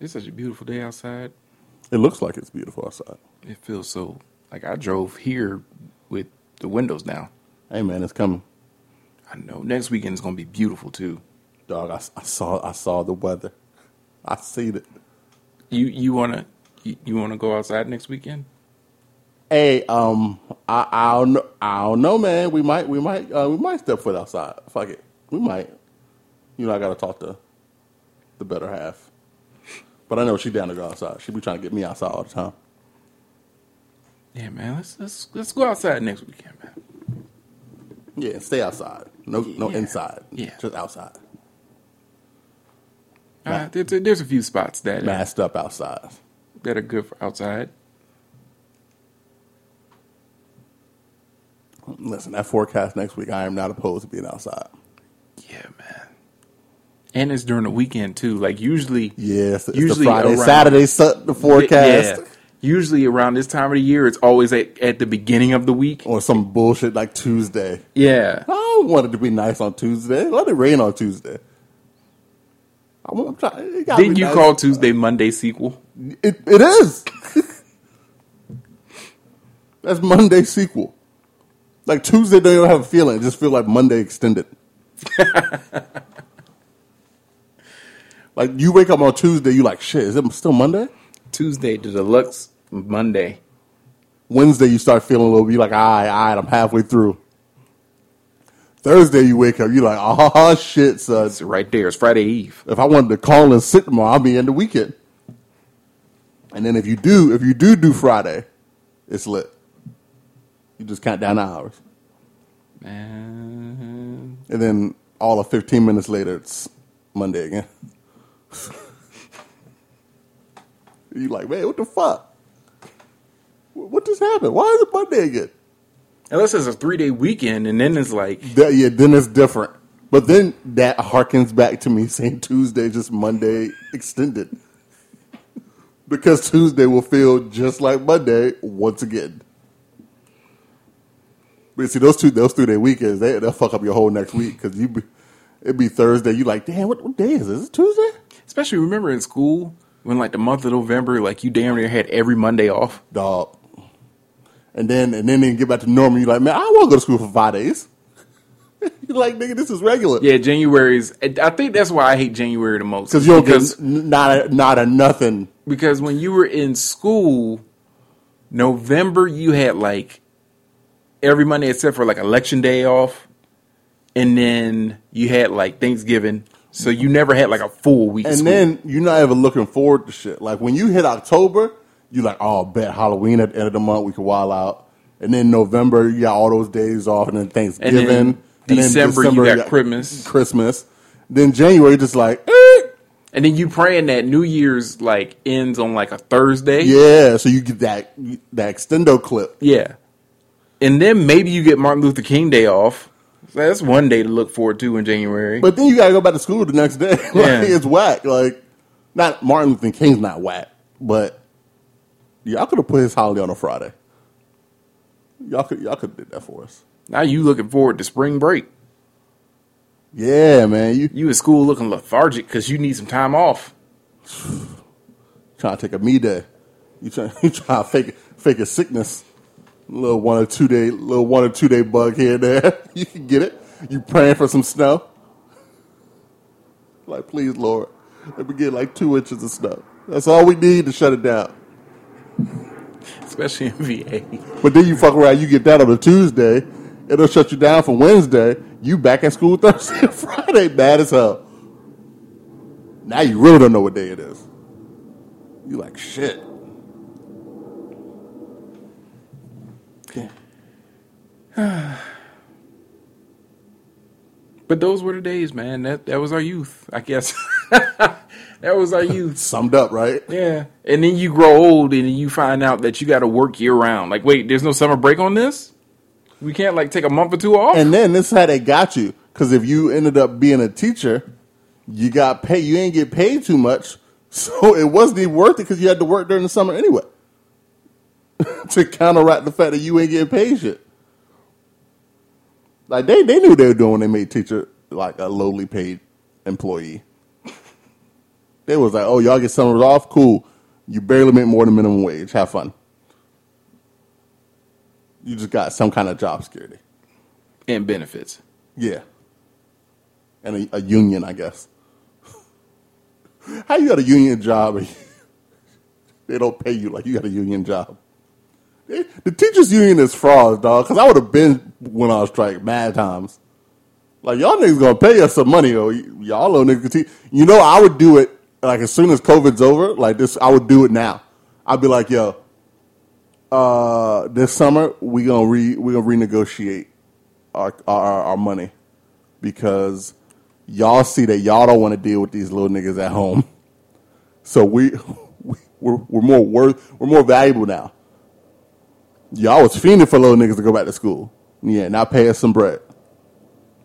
It's such a beautiful day outside. It looks like it's beautiful outside. It feels so like I drove here with the windows down. Hey man, it's coming, I know next weekend is gonna be beautiful too. dog. I, I saw I saw the weather. I seen it. You you wanna you, you wanna go outside next weekend? Hey, um, I I don't know, I don't know, man. We might we might uh, we might step foot outside. Fuck it, we might. You know, I gotta talk to the better half. But I know she down to go outside. She be trying to get me outside all the time. Yeah, man. Let's let's let's go outside next weekend, man. Yeah, stay outside. No, no Yeah. inside. Yeah. just outside. Uh, there's, a, there's a few spots that are, Masked up outside. that are good for outside. Listen, that forecast next week. I am not opposed to being outside. Yeah, man. And it's during the weekend too. Like usually, Yeah, Usually the Friday, around- Saturday, the forecast, Yeah. Usually around this time of the year, it's always at, at the beginning of the week. or some bullshit like Tuesday. Yeah. I don't want it to be nice on Tuesday. Let it rain on Tuesday. I'm, I'm trying. Didn't you nice. call Tuesday Monday sequel? It, it is. That's Monday sequel. Like Tuesday don't even have a feeling. It just feel like Monday extended. like you wake up on Tuesday, you like shit. Is it still Monday? Tuesday the deluxe Monday. Wednesday you start feeling a little. You like, all right, all right, I'm halfway through. Thursday you wake up, you like, oh shit, son. It's right there. It's Friday Eve. If I wanted to call and sit tomorrow, I'll be in the weekend. And then if you do, if you do do Friday, it's lit. You just count down the hours, Man. and then all of 15 minutes later, it's Monday again. you like, man, what the fuck? What just happened? Why is it Monday again? Unless it's a three day weekend, and then it's like, That, yeah, then it's different. But then that harkens back to me saying Tuesday just Monday extended. because Tuesday will feel just like Monday once again. But see, those two those three day weekends, they, they'll fuck up your whole next week because you be, it'd be Thursday. You like, damn, what, what day is this? Is it Tuesday? Especially remember in school when like the month of November, like you damn near had every Monday off. Dog. And then and then they get back to normal. You're like, man, I want to go to school for five days. you're like, nigga, this is regular. Yeah, January's. I think that's why I hate January the most. Because you don't because, get not a, not a nothing. because when you were in school, November you had like every Monday except for like election day off, and then you had like Thanksgiving. So you never had like a full week. And then you're not even looking forward to shit. Like when you hit October, you're like, oh, bet Halloween at the end of the month we can wild out. And then November, you got all those days off, and then Thanksgiving. and then December, you got Christmas. Christmas. Then January, just like, eh. and then you praying that New Year's like ends on like a Thursday. yeah. So you get that that extendo clip. Yeah. And then maybe you get Martin Luther King Day off. That's one day to look forward to in January. But then you gotta go back to school the next day. like, Yeah. It's whack. Like, not Martin Luther King's not whack, but y'all could have put his holiday on a Friday. Y'all could y'all could have did that for us. now you looking forward to spring break. Yeah, man. You You in school looking lethargic because you need some time off. trying to take a me day. You trying you trying to fake fake a sickness. Little one or two day little one or two day bug here and there. You can get it. You praying for some snow. Like, please, Lord, let me get like two inches of snow. That's all we need to shut it down. Especially in VA. But then you fuck around, you get that on a Tuesday, it'll shut you down for Wednesday. You back at school Thursday and Friday, bad as hell. Now you really don't know what day it is. You like shit. But those were the days, man. That that was our youth, I guess. that was our youth. Summed up, right? Yeah. And then you grow old and you find out that you got to work year round. Like, wait, there's no summer break on this? We can't like take a month or two off? And then this is how they got you. Because if you ended up being a teacher, you got paid. You ain't get paid too much, so it wasn't even worth it because you had to work during the summer anyway. to counteract the fact that you ain't getting paid shit. Like they, they knew they were doing when they made teacher like a lowly paid employee. They was like, oh, y'all get summers off? Cool. You barely make more than minimum wage. Have fun. You just got some kind of job security. And benefits. Yeah. And a, a union, I guess. How you got a union job they don't pay you like you got a union job? The teachers' union is frauds, dog. Because I would have been went on strike mad times. Like y'all niggas gonna pay us some money, or y'all little niggas. Te- you know, I would do it like as soon as COVID's over. Like this, I would do it now. I'd be like, yo, uh, this summer we gonna re we gonna renegotiate our our, our money because y'all see that y'all don't want to deal with these little niggas at home. So we, we we're, we're more worth we're more valuable now. Y'all was fiending for little niggas to go back to school. Yeah, now pay us some bread.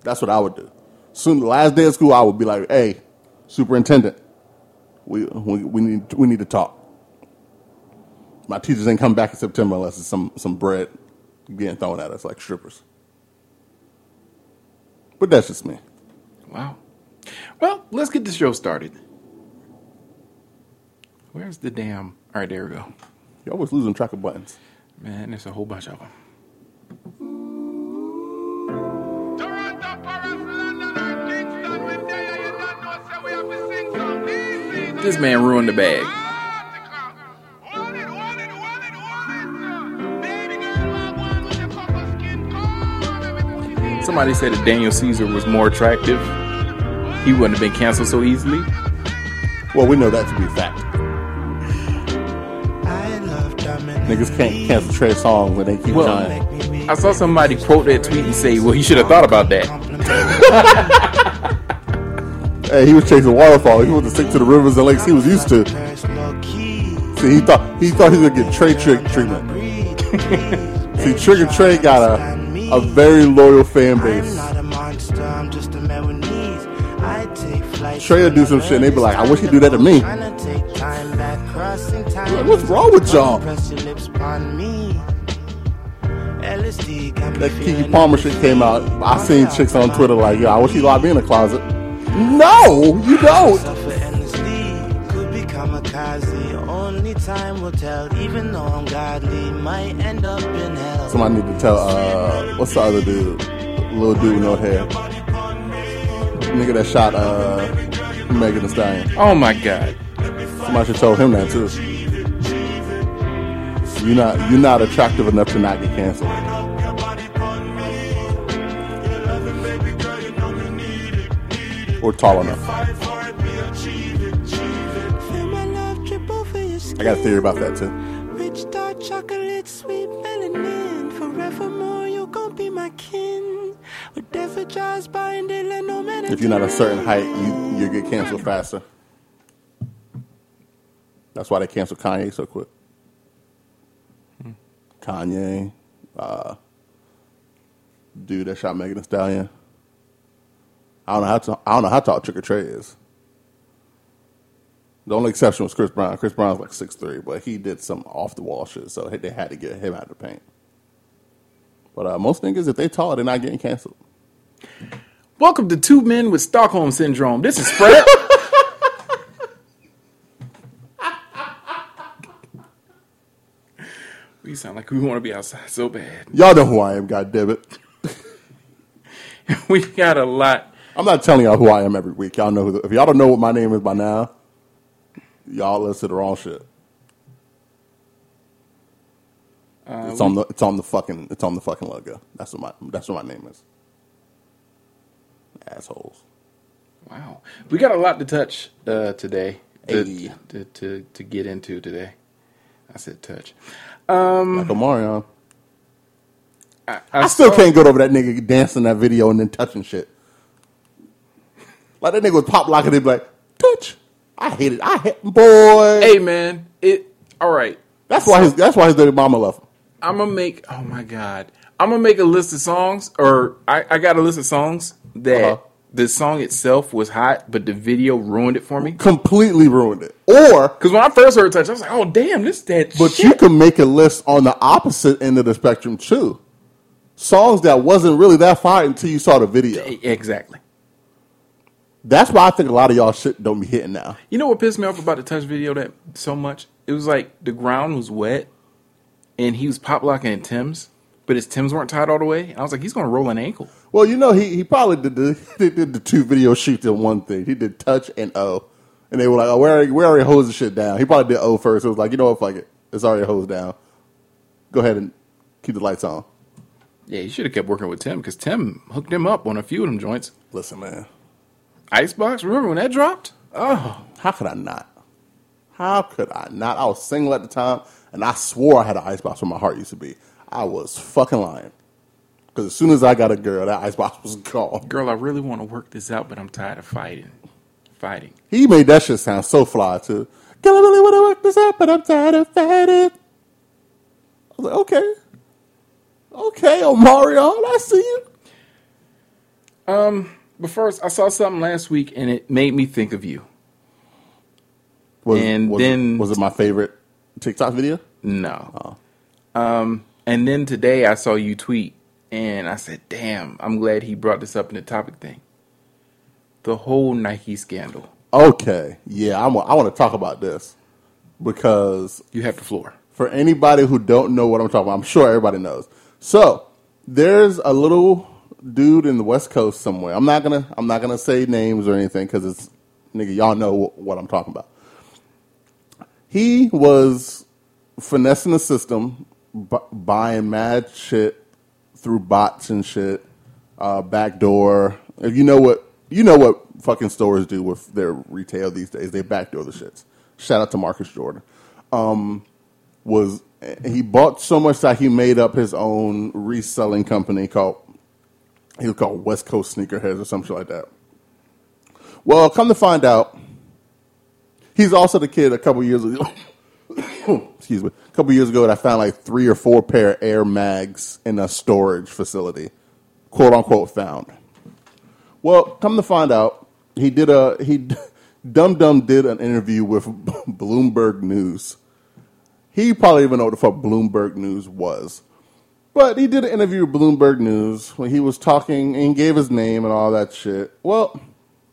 That's what I would do. Soon, the last day of school, I would be like, "Hey, superintendent, we we, we need we need to talk." My teachers ain't come back in September unless it's some some bread being thrown at us like strippers. But that's just me. Wow. Well, let's get the show started. Where's the damn? All right, there we go. You're always losing track of buttons. Man, there's a whole bunch of them. This man ruined the bag. Somebody said that Daniel Caesar was more attractive, he wouldn't have been canceled so easily. Well, we know that to be a fact. Niggas can't cancel Trey Songz when they keep Well, trying. I saw somebody quote that tweet and say, "Well, you should have thought about that." Hey, he was chasing waterfall. He wasn't stick to the rivers and lakes he was used to. See, he thought he thought he was gonna get Trey trick treatment. See, Trigger Trey got a a very loyal fan base. Trey would do some shit and they be like, I wish he'd do that to me. Like, what's wrong with y'all? That Keke Palmer shit came out. I seen chicks on Twitter like, yo, I wish he locked me in a closet. No, you don't. Only time will tell, even though I'm godly, might end up in hell. Somebody need to tell, uh, what's the other dude? Little dude with no hair. Nigga that shot, uh, Megan Thee Stallion. Oh my god! Somebody should tell him that too. You're not, you're not attractive enough to not get canceled. Or tall enough. Feel my love drip over your skin. I got a theory about that too. Rich dark chocolate, sweet melanin. Forevermore, you gon' be my kin. Whatever and let no man If you're not a certain height, you you get canceled faster. That's why they canceled Kanye so quick. Kanye, uh, dude that shot Megan Thee Stallion. I don't know how to, I don't know how tall Trick or Trey is. The only exception was Chris Brown. Chris Brown's like six three, but he did some off the wall shit, so they had to get him out of the paint. But uh, most niggas, if they tall, they're not getting canceled. Welcome to Two Men with Stockholm Syndrome. This is Fred. we sound like we want to be outside so bad. Y'all know who I am, God damn it. we got a lot. I'm not telling y'all who I am every week. Y'all know who. The, if y'all don't know what my name is by now, y'all listen to the wrong shit. it's on the. It's on the fucking. It's on the fucking logo. That's what my. That's what my name is. Assholes. Wow, we got a lot to touch uh, today. To, Hey. to, to to get into today. I said touch. Like Omarion. I, I still saw- can't get over that nigga dancing that video and then touching shit. Like that nigga was pop locking. They be like, touch. I hate it. I hate boy. Hey man, it. All right. that's why his. That's why his baby mama left him. I'm gonna make. Oh my god, I'm gonna make a list of songs, or I, I got a list of songs that Uh-huh. The song itself was hot, but the video ruined it for me. Completely ruined it. Or Because when I first heard Touch, I was like, oh damn, this that. But shit. you can make a list on the opposite end of the spectrum too. Songs that wasn't really that fire until you saw the video. exactly. That's why I think a lot of y'all shit don't be hitting now. You know what pissed me off about the touch video that so much? It was like the ground was wet, and he was pop locking at Tim's, but his Tim's weren't tied all the way. And I was like, he's gonna roll an ankle. Well, you know, he, he probably did the he did the two video shoots in one thing. He did touch and O, and they were like, "Oh, we already we already hosed the shit down." He probably did O first. It was like, you know what, fuck it, it's already hosed down. Go ahead and keep the lights on. Yeah, he should have kept working with Tim because Tim hooked him up on a few of them joints. Listen, man, Icebox, remember when that dropped? Oh, how could I not? How could I not? I was single at the time, and I swore I had an icebox where my heart used to be. I was fucking lying. Because as soon as I got a girl, that icebox was gone. girl, I really want to work this out, but I'm tired of fighting. Fighting. He made that shit sound so fly too. Girl, I really want to work this out, but I'm tired of fighting. I was like, okay, okay, Omarion, I see you. Um, but first, I saw something last week, and it made me think of you. Was, And was then- it, was it my favorite TikTok video? No. Um, and then today I saw you tweet, and I said, "Damn, I'm glad he brought this up in the topic thing." The whole Nike scandal. Okay, yeah, I'm, I want to talk about this because You have the floor. for anybody who don't know what I'm talking about, I'm sure everybody knows. So there's a little dude in the West Coast somewhere. I'm not gonna I'm not gonna say names or anything because it's nigga y'all know what I'm talking about. He was finessing the system, bu- buying mad shit through bots and shit, uh, backdoor. You know what? You know what fucking stores do with their retail these days? They backdoor the shits. Shout out to Marcus Jordan was he bought so much that he made up his own reselling company called he was called West Coast Sneakerheads or something like that. Well, come to find out, he's also the kid a couple years ago. excuse me, a couple years ago that I found like three or four pair of Air Mags in a storage facility, quote unquote found. Well, come to find out, he did a he Dum Dum did an interview with Bloomberg News. He probably even know what the fuck Bloomberg News was. But he did an interview with Bloomberg News when he was talking and gave his name and all that shit. Well,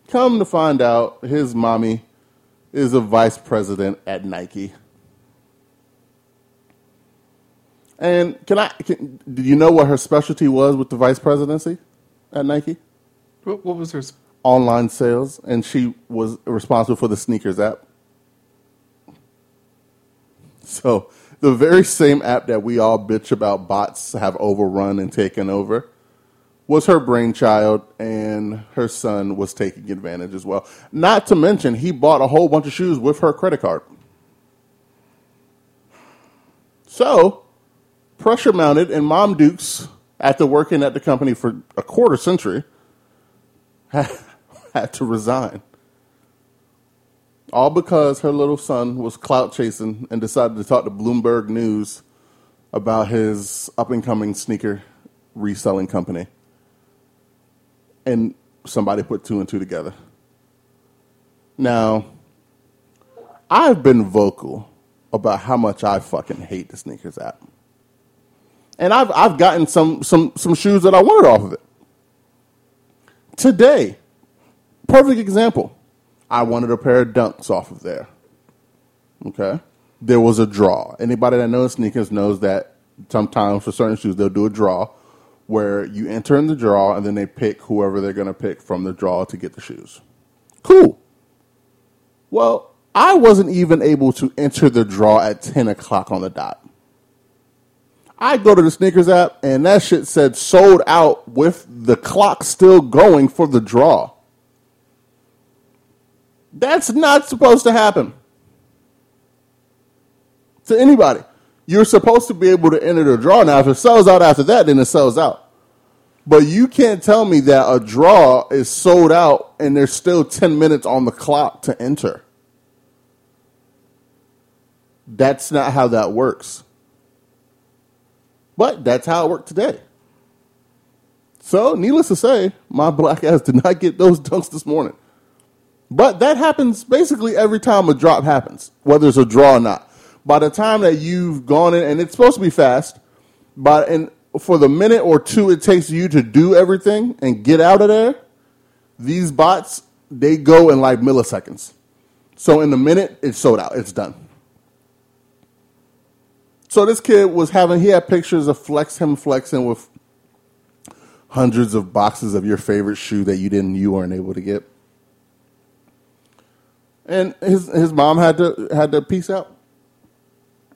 come to find out, his mommy is a vice president at Nike. And can I? Can, do you know what her specialty was with the vice presidency at Nike? What, what was her? s- Online sales, and she was responsible for the sneakers app. So the very same app that we all bitch about bots have overrun and taken over was her brainchild, and her son was taking advantage as well. Not to mention, he bought a whole bunch of shoes with her credit card. So, pressure mounted, and Mom Dukes, after working at the company for a quarter century, had to resign. All because her little son was clout chasing and decided to talk to Bloomberg News about his up and coming sneaker reselling company. And somebody put two and two together. Now, I've been vocal about how much I fucking hate the sneakers app. And I've I've gotten some some some shoes that I wanted off of it. Today, perfect example. I wanted a pair of dunks off of there. Okay. There was a draw. Anybody that knows sneakers knows that sometimes for certain shoes they'll do a draw where you enter in the draw and then they pick whoever they're gonna pick from the draw to get the shoes. Cool. Well, I wasn't even able to enter the draw at ten o'clock on the dot. I go to the sneakers app and that shit said sold out with the clock still going for the draw. That's not supposed to happen to anybody. You're supposed to be able to enter the draw. Now, if it sells out after that, then it sells out. But you can't tell me that a draw is sold out and there's still 10 minutes on the clock to enter. That's not how that works. But that's how it worked today. So, needless to say, my black ass did not get those dunks this morning. But that happens basically every time a drop happens, whether it's a draw or not. By the time that you've gone in, and it's supposed to be fast, but and for the minute or two it takes you to do everything and get out of there, these bots they go in like milliseconds. So in a minute, it's sold out. It's done. So this kid was having he had pictures of flex him flexing with hundreds of boxes of your favorite shoe that you didn't you weren't able to get. And his his mom had to had to peace out.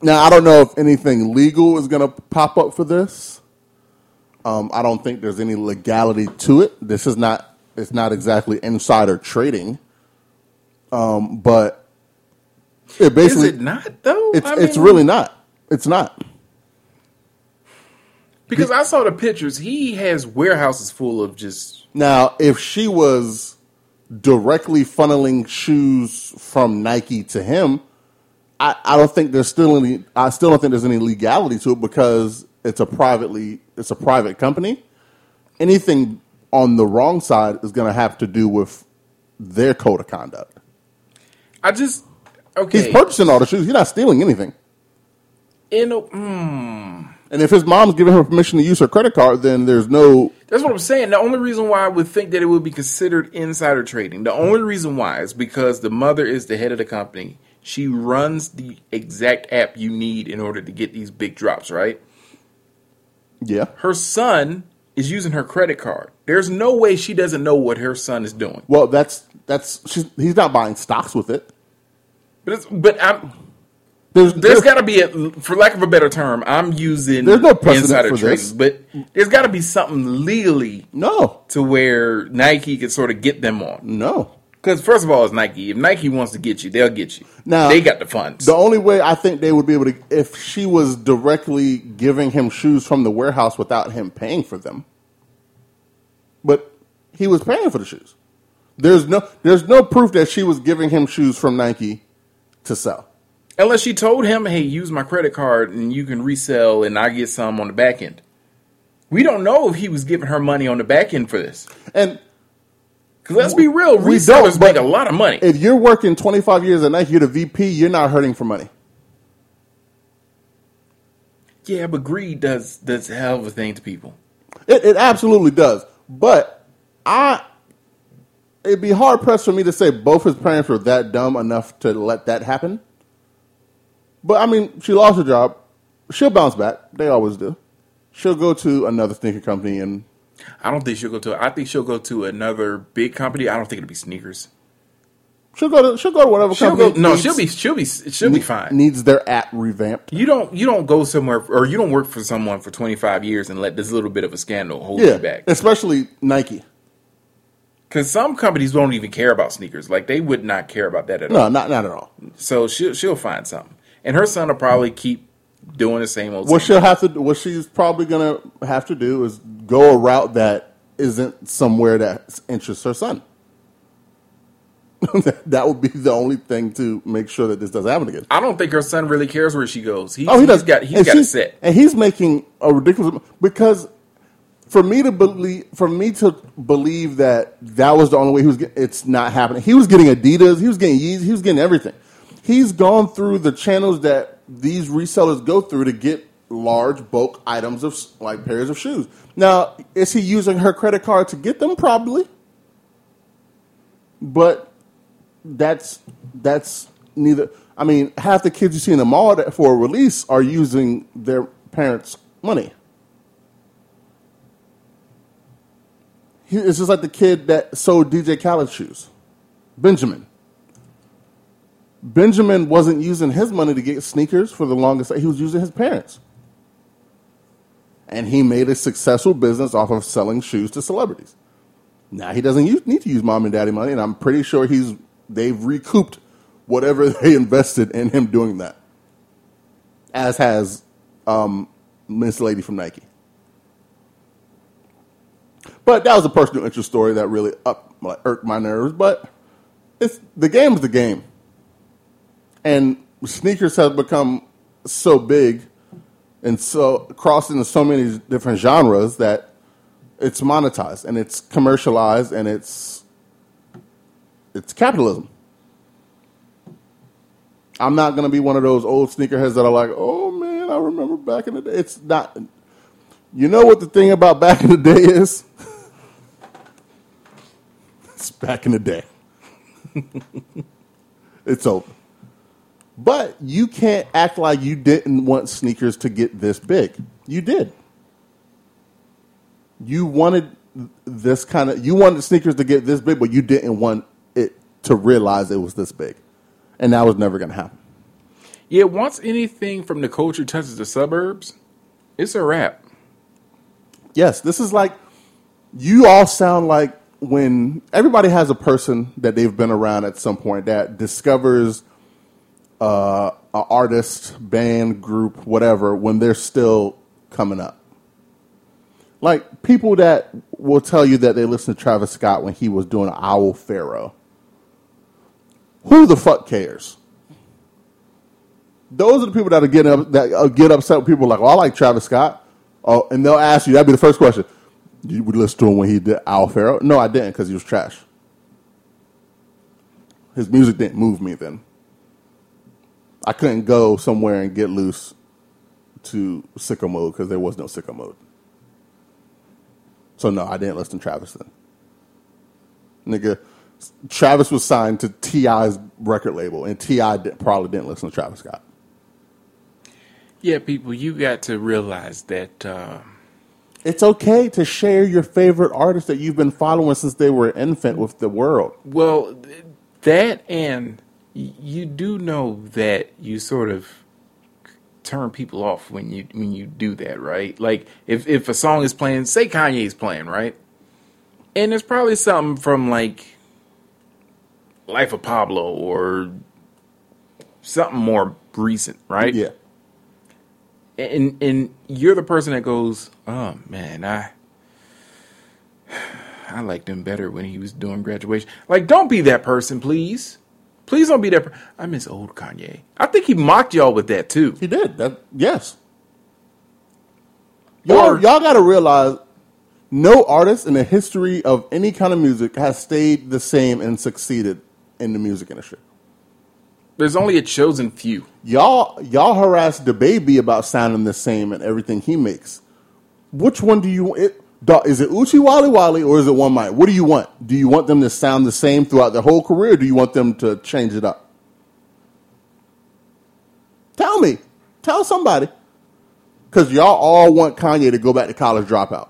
Now I don't know if anything legal is going to pop up for this. Um, I don't think there's any legality to it. This is not it's not exactly insider trading. Um, but it basically is it not though? it's I it's really not. It's not. because I saw the pictures. He has warehouses full of just Now, if she was directly funneling shoes from Nike to him, I, I don't think there's still any. I still don't think there's any legality to it because it's a privately it's a private company. Anything on the wrong side is going to have to do with their code of conduct. I just okay. He's purchasing all the shoes. He's not stealing anything. In a, mm, And if his mom's giving her permission to use her credit card, then there's no That's what I'm saying. The only reason why I would think that it would be considered insider trading, the only reason why is because the mother is the head of the company. She runs the exact app you need in order to get these big drops, right? yeah. Her son is using her credit card. There's no way she doesn't know what her son is doing. Well, that's that's she's, he's not buying stocks with it. But it's, but I'm There's there's got to be a for lack of a better term, I'm using There's no precedent insider for trading, this. but there's got to be something legally no to where Nike could sort of get them on. no. Because first of all, it's Nike. If Nike wants to get you, they'll get you. Now- they got the funds. The only way I think they would be able to, if she was directly giving him shoes from the warehouse without him paying for them, but he was paying for the shoes. There's no, there's no proof that she was giving him shoes from Nike to sell. Unless she told him, "Hey, use my credit card and you can resell, and I get some on the back end." We don't know if he was giving her money on the back end for this. And Because let's be real, We resellers make a lot of money. if you're working 25 years at Nike, you're the VP, you're not hurting for money. yeah, but greed does does a hell of a thing to people. It, it absolutely does. But I, it'd be hard pressed for me to say both his parents were that dumb enough to let that happen. But I mean, she lost her job. She'll bounce back. They always do. She'll go to another sneaker company and I don't think she'll go to. I think she'll go to another big company. I don't think it'll be sneakers. she'll go to she'll go to whatever She'll company. go. No, needs- she'll be. She'll be. She'll be fine. Needs their app revamped. You don't. You don't go somewhere, or you don't work for someone for twenty five years and let this little bit of a scandal hold you back. especially Nike. Because some companies don't even care about sneakers. Like they would not care about that at all. No, not not at all. So she'll she'll find something, and her son will probably keep doing the same old. What she'll have to, what she's probably gonna have to do is go a route that isn't somewhere that interests her son. that would be the only thing to make sure that this doesn't happen again. I don't think her son really cares where she goes. He's, Oh, he does. He's got. He's and got it set. and he's making a ridiculous because for me to believe, for me to believe that that was the only way he was. Getting, it's not happening. He was getting Adidas. He was getting Yeezy. He was getting everything. He's gone through the channels that these resellers go through to get large bulk items of like pairs of shoes. Now, is he using her credit card to get them? Probably, but that's that's neither. I mean, half the kids you see in the mall that for a release are using their parents' money. He- It's just like the kid that sold DJ Khaled shoes, Benjamin. Benjamin wasn't using his money to get sneakers for the longest. He was using his parents, and he made a successful business off of selling shoes to celebrities. Now he doesn't use, need to use mom and daddy money, and I'm pretty sure he's they've recouped whatever they invested in him doing that. As has um, Miss Lady from Nike. But that was a personal interest story that really up like, irked my nerves. But it's the game is the game, and sneakers have become so big and so crossed into so many different genres that it's monetized and it's commercialized and it's it's capitalism. I'm not gonna be one of those old sneakerheads that are like, oh man, I remember back in the day. It's not. You know what the thing about back in the day is? it's back in the day. it's over. But you can't act like you didn't want sneakers to get this big. You did. You wanted this kind of you wanted sneakers to get this big, but you didn't want it to realize it was this big. And that was never going to happen. Yeah, once anything from the culture touches the suburbs, it's a wrap. Yes, this is like you all sound like when everybody has a person that they've been around at some point that discovers uh, artist, band, group, whatever, when they're still coming up. Like people that will tell you that they listened to Travis Scott when he was doing Owl Pharaoh. Who the fuck cares? Those are the people that are getting up, that uh, get upset with people like, "Well, I like Travis Scott," oh, and they'll ask you. That'd be the first question. You would listen to him when he did Owl Pharaoh? No, I didn't because he was trash. His music didn't move me then. I couldn't go somewhere and get loose to sicko mode because there was no sicko mode. So no, I didn't listen to Travis then. Nigga, Travis was signed to T.I.'s record label, and T.I. Probably didn't listen to Travis Scott. Yeah, people, you got to realize that uh, It's okay to share your favorite artist that you've been following since they were an infant with the world. Well, that and you do know that you sort of turn people off when you when you do that, right? Like if if a song is playing, say Kanye's playing, right? And there's probably something from like Life of Pablo or something more recent, right? Yeah. and and you're the person that goes, oh man, I I liked him better when he was doing graduation. Like, don't be that person, please. Please don't be that. Per- I miss old Kanye. I think he mocked y'all with that too. He did. That yes. Y'all, Or- y'all got to realize, no artist in the history of any kind of music has stayed the same and succeeded in the music industry. There's only a chosen few. Y'all, y'all harass the baby about sounding the same and everything he makes. Which one do you? It, is it Oochie Wally Wally or is it One Mic? What do you want? Do you want them to sound the same throughout their whole career? Or do you want them to change it up? Tell me. Tell somebody. Because y'all all want Kanye to go back to college dropout.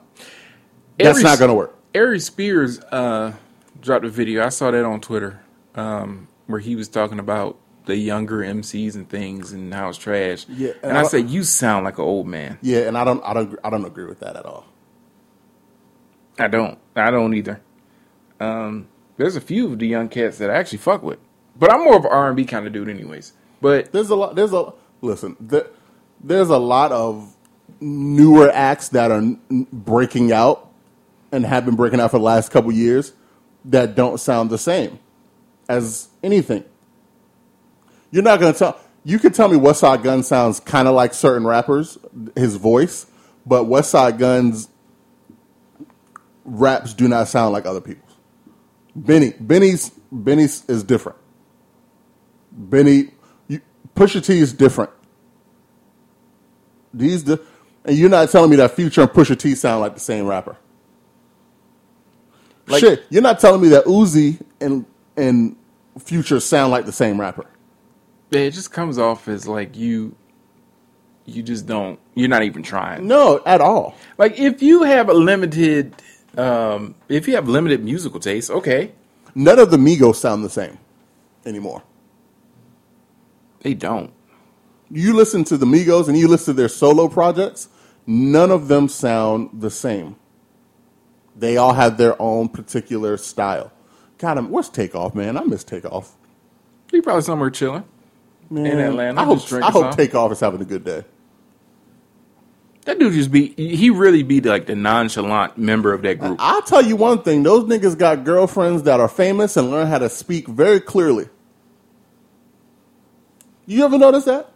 That's not going to work. Ari Spears uh, dropped a video. I saw that on Twitter um, where he was talking about the younger MCs and things and how it's trash. Yeah, and and I I- said, you sound like an old man. Yeah, and I don't, I don't, I don't agree with that at all. I don't. I don't either. Um, there's a few of the young cats that I actually fuck with, but I'm more of an R&B kind of dude, anyways. But There's a lot. There's a listen. There, there's a lot of newer acts that are breaking out and have been breaking out for the last couple years that don't sound the same as anything. You're not to tell. You can tell me Westside Gunn sounds kind of like certain rappers, his voice, but Westside Gunn's raps do not sound like other people's. Benny, Benny's, Benny's is different. Benny, you, Pusha T is different. These, the, and you're not telling me that Future and Pusha T sound like the same rapper. Like- Shit, you're not telling me that Uzi and and Future sound like the same rapper. it just comes off as like you, you just don't. You're not even trying. No, at all. Like if you have a limited, um, if you have limited musical taste, okay, None of the Migos sound the same anymore. they don't. You listen to the Migos and you listen to their solo projects, none of them sound the same. They all have their own particular style. God, I'm, where's Takeoff, man? I miss Takeoff. He probably somewhere chilling. Man, In Atlanta, I hope, I hope. Takeoff is having a good day. That dude just be. He really be like the nonchalant member of that group. I'll tell you one thing: those niggas got girlfriends that are famous and learn how to speak very clearly. You ever notice that?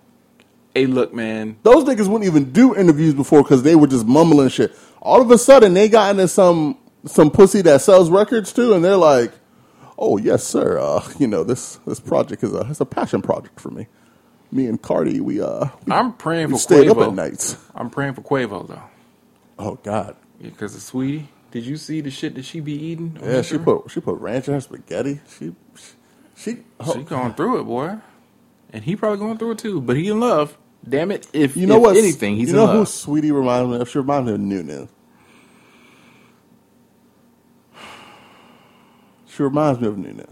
Hey, look, man. Those niggas wouldn't even do interviews before because they were just mumbling shit. All of a sudden, they got into some some pussy that sells records too, and they're like, "Oh yes, sir. Uh, you know this this project is a it's a passion project for me. Me and Cardi, we uh, we, I'm praying we for stayed up at Quavo. nights. I'm praying for Quavo though. Oh God, Because of Saweetie. Did you see the shit that she be eating? on yeah, she put she put ranch in her spaghetti. She She, She going through it, boy, and he probably going through it too. But he in love. Damn it! If you know what? anything, he's you in know who love. Saweetie reminds me of? She reminds me of Nunez. She reminds me of Nunez.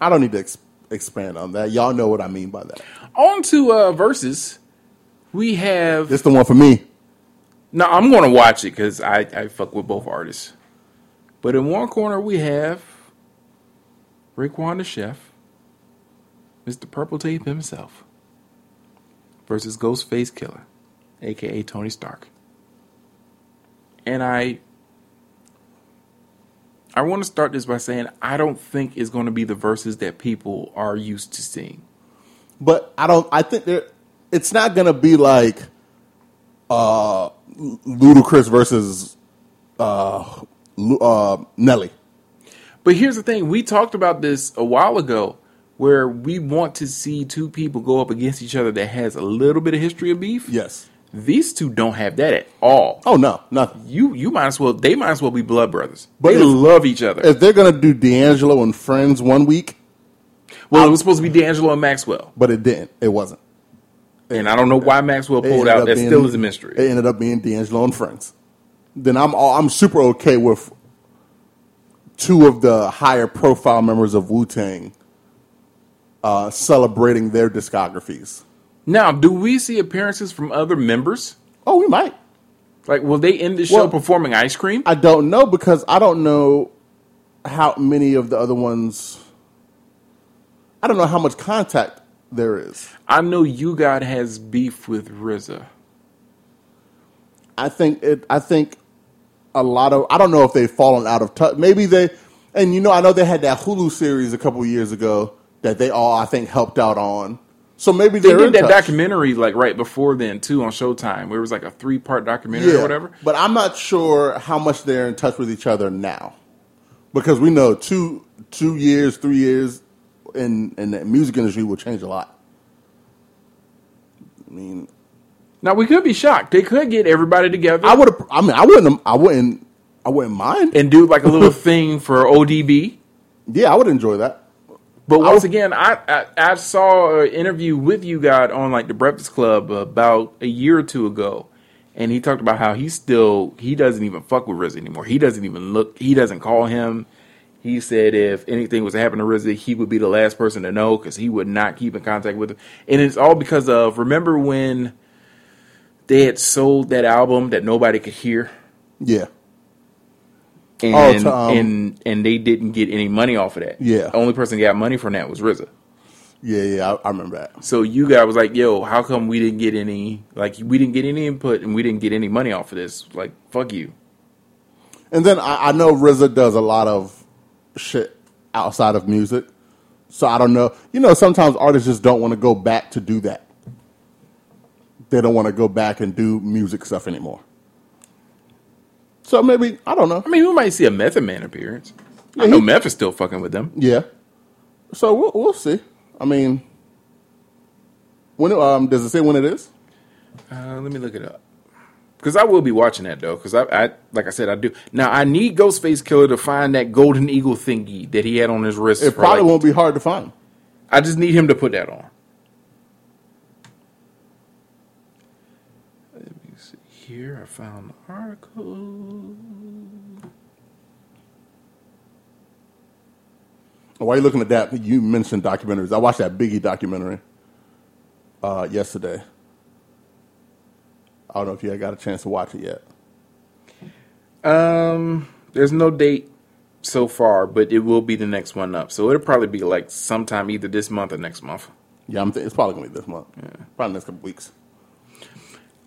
I don't need to ex- expand on that. Y'all know what I mean by that. On to uh, Verzuz. We have This the one for me. No, I'm going to watch it because I, I fuck with both artists. But in one corner, we have Raekwon the Chef, Mr. Purple Tape himself, versus Ghostface Killah, aka Tony Stark. And I. I want to start this by saying I don't think it's going to be the Verzuz that people are used to seeing. But I don't. I think there. It's not gonna be like uh, Ludacris versus uh, uh, Nelly. But here's the thing: we talked about this a while ago, where we want to see two people go up against each other that has a little bit of history of beef. Yes. These two don't have that at all. Oh no, nothing. You you might as well they might as well be blood brothers. But they if- love each other. If they're gonna do D'Angelo and Friends one week, well, it was supposed to be D'Angelo and Maxwell, but it didn't. It wasn't. and I don't know why Maxwell pulled out. That being- still is a mystery. It ended up being D'Angelo and Friends. Then I'm all, I'm super okay with two of the higher profile members of Wu Tang uh, celebrating their discographies. Now, do we see appearances from other members? Oh, we might. Like, will they end the show Well- performing ice cream? I don't know because I don't know how many of the other ones. I don't know how much contact there is. I know U-God has beef with RZA. I think it. I think a lot of. I don't know if they've fallen out of touch. Maybe they. And you know, I know they had that Hulu series a couple years ago that they all I think helped out on. So maybe They did that touch. documentary like right before then too on Showtime, where it was like a three part documentary or whatever. But I'm not sure how much they're in touch with each other now, because we know two two years, three years in in the music industry will change a lot. I mean, Now we could be shocked. They could get everybody together I would have. I mean, I wouldn't. I wouldn't. I wouldn't mind. and do like a little thing for ODB. yeah, I would enjoy that. But once oh. again, I, I I saw an interview with U-God on like the Breakfast Club about a year or two ago, and he talked about how he still he doesn't even fuck with RZA anymore. He doesn't even look. He doesn't call him. He said if anything was to happen to RZA, he would be the last person to know because he would not keep in contact with him. And it's all because of remember when they had sold that album that nobody could hear, Yeah. And Oh, um, and and they didn't get any money off of that. Yeah. the only person that got money from that was RZA. Yeah, yeah, I, I remember that. So you guys was like, "Yo, how come we didn't get any? Like, we didn't get any input and we didn't get any money off of this? Like, fuck you." And then I, I know RZA does a lot of shit outside of music, so I don't know. You know, sometimes artists just don't want to go back to do that. They don't want to go back and do music stuff anymore. So maybe I don't know. I mean, we might see a Method Man appearance. I Yeah, know he- Meth is still fucking with them. Yeah. So we'll, we'll see. I mean, when it- um does it say when it is? Uh, let me look it up because I will be watching that though. Because I, I, like I said, I do. Now I need Ghostface Killah to find that golden eagle thingy that he had on his wrist. It probably like- won't be hard to find. I just need him to put that on. Let me see here. I found the article. While you're looking at that, you mentioned documentaries. I watched that Biggie documentary uh, yesterday. I don't know if you got a chance to watch it yet. Um, there's no date so far, but it will be the next one up. So it'll probably be like sometime either this month or next month. Yeah, I'm th- it's probably gonna be this month. Yeah. Probably next couple weeks.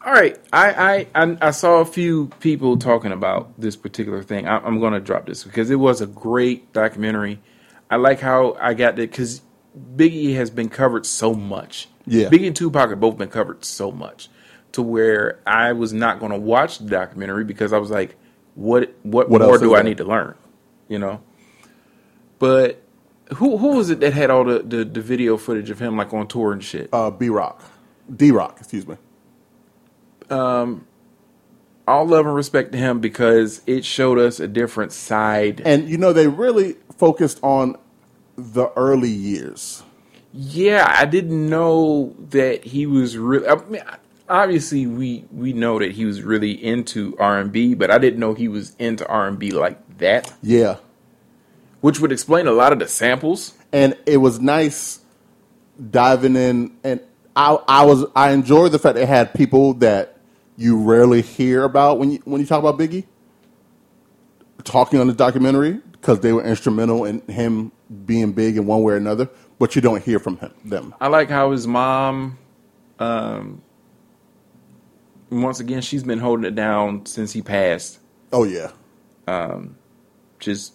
All right, I I I, I saw a few people talking about this particular thing. I, I'm going to drop this because it was a great documentary. I like how I got that because Biggie has been covered so much. Yeah. Biggie and Tupac have both been covered so much to where I was not going to watch the documentary because I was like, what what, What more do I there? need to learn? You know. But who who was it that had all the, the, the video footage of him like on tour and shit? Uh, B Rock, D Rock, excuse me. Um, all love and respect to him because it showed us a different side. And you know, they really focused on the early years. Yeah, I didn't know that he was really. I mean, obviously, we we know that he was really into R and B, but I didn't know he was into R and B like that, Yeah. which would explain a lot of the samples. and it was nice diving in and I, I was I enjoyed the fact they had people that you rarely hear about when you when you talk about Biggie talking on the documentary because they were instrumental in him being big in one way or another, but you don't hear from him them. I like how his mom, um, once again, she's been holding it down since he passed. Oh yeah, um, just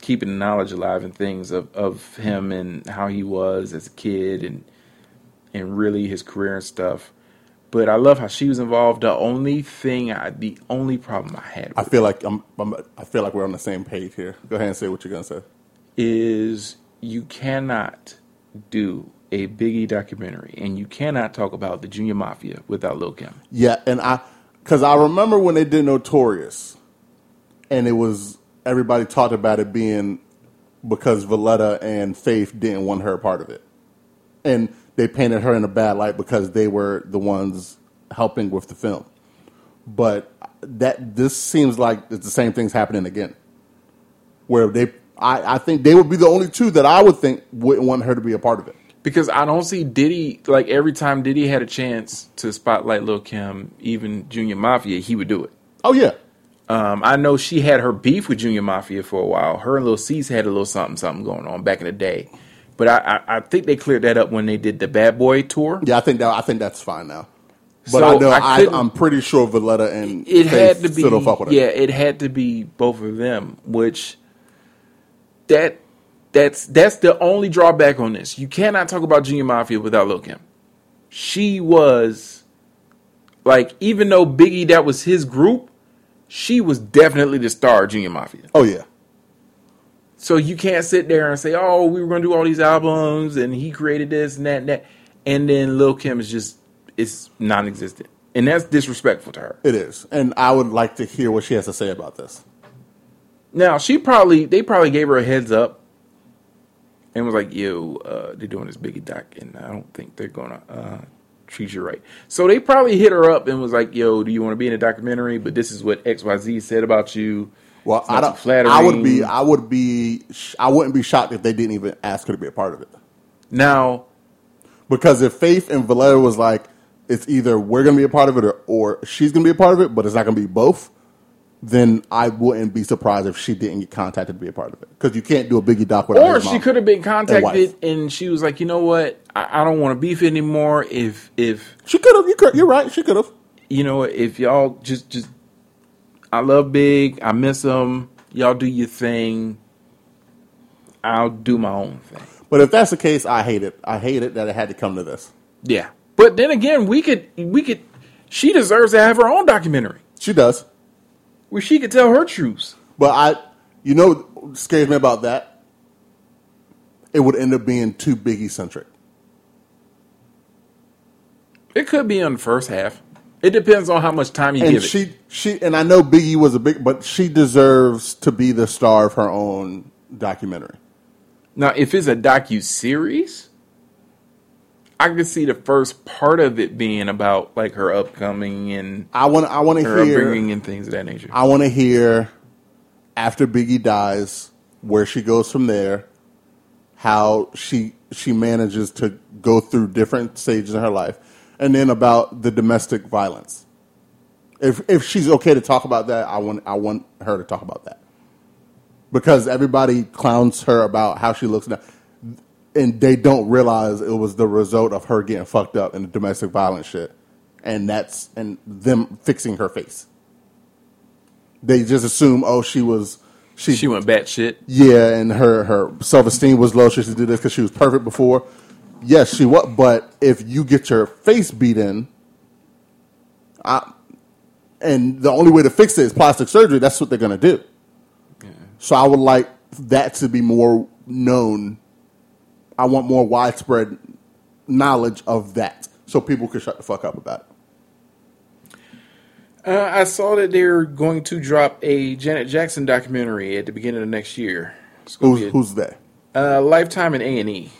keeping the knowledge alive and things of, of him and how he was as a kid and and really his career and stuff. But I love how she was involved. The only thing, I, the only problem I had I feel like I'm, I'm I feel like we're on the same page here. Go ahead and say what you're gonna say. is you cannot do a Biggie documentary and you cannot talk about the Junior Mafia without Lil Kim. Yeah, and I because I remember when they did Notorious, and it was everybody talked about it being because Voletta and Faith didn't want her a part of it, and they painted her in a bad light because they were the ones helping with the film. But that this seems like it's the same thing's happening again, where they I, I think they would be the only two that I would think wouldn't want her to be a part of it. Because I don't see Diddy like every time Diddy had a chance to spotlight Lil Kim, even Junior Mafia, he would do it. Oh yeah, Um, I know she had her beef with Junior Mafia for a while. Her and Lil Cease had a little something something going on back in the day, but I, I, I think they cleared that up when they did the Bad Boy tour. Yeah, I think that I think that's fine now. But So, I know I I'm pretty sure Voletta and It Faith had to be still fuck with her. yeah, it had to be both of them. Which that that's that's the only drawback on this. You cannot talk about Junior Mafia without Lil Kim. She was like even though Biggie that was his group, she was definitely the star of Junior Mafia. Oh yeah, So you can't sit there and say, "Oh, we were going to do all these albums, and he created this and that and that," and then Lil Kim is just it's non-existent, and that's disrespectful to her. it is, and I would like to hear what she has to say about this. Now she probably they probably gave her a heads up, and was like, "Yo, uh, they're doing this Biggie doc, and I don't think they're gonna uh, treat you right." So they probably hit her up and was like, "Yo, do you want to be in a documentary? But this is what X Y Z said about you." Well, I don't. flattering. I would be. I would be. I wouldn't be shocked if they didn't even ask her to be a part of it. Now Because if Faith and Voletta was like, it's either we're going to be a part of it or, or she's going to be a part of it, but it's not going to be both. Then I wouldn't be surprised if she didn't get contacted to be a part of it because you can't do a Biggie doc without Or she could have been contacted wife. and she was like, you know what, I, I don't want to beef anymore. If if She could have. You could. You're right. She could have. you know if y'all just just, I love Big, I miss him. Y'all do your thing. I'll do my own thing. But if that's the case, I hate it. I hate it that it had to come to this. Yeah, but then again, we could we could. She deserves to have her own documentary She does. where she could tell her truths. But I, you know, what scares me about that. It would end up being too Biggie centric. It could be on the first half. It depends on how much time you And give it. she, she, and I know Biggie was a big, but she deserves to be the star of her own documentary. Now, if it's a docu series, I could see the first part of it being about like her upcoming and I want, I want to hear, upbringing and things of that nature. I want to hear after Biggie dies where she goes from there, how she she manages to go through different stages in her life, and then about the domestic violence. If if she's okay to talk about that, I want I want her to talk about that because everybody clowns her about how she looks now, and they don't realize it was the result of her getting fucked up in the domestic violence shit, and that's and them fixing her face. They just assume, oh, she was she, she went batshit. yeah, and her her self esteem was low. She should do this because she was perfect before. Yes, she was. But if you get your face beat in, I, and the only way to fix it is plastic surgery, that's what they're going to do. So I would like that to be more known. I want more widespread knowledge of that, so people can shut the fuck up about it. Uh, I saw that they're going to drop a Janet Jackson documentary at the beginning of next year. Who's a, who's they? uh, Lifetime and A and E.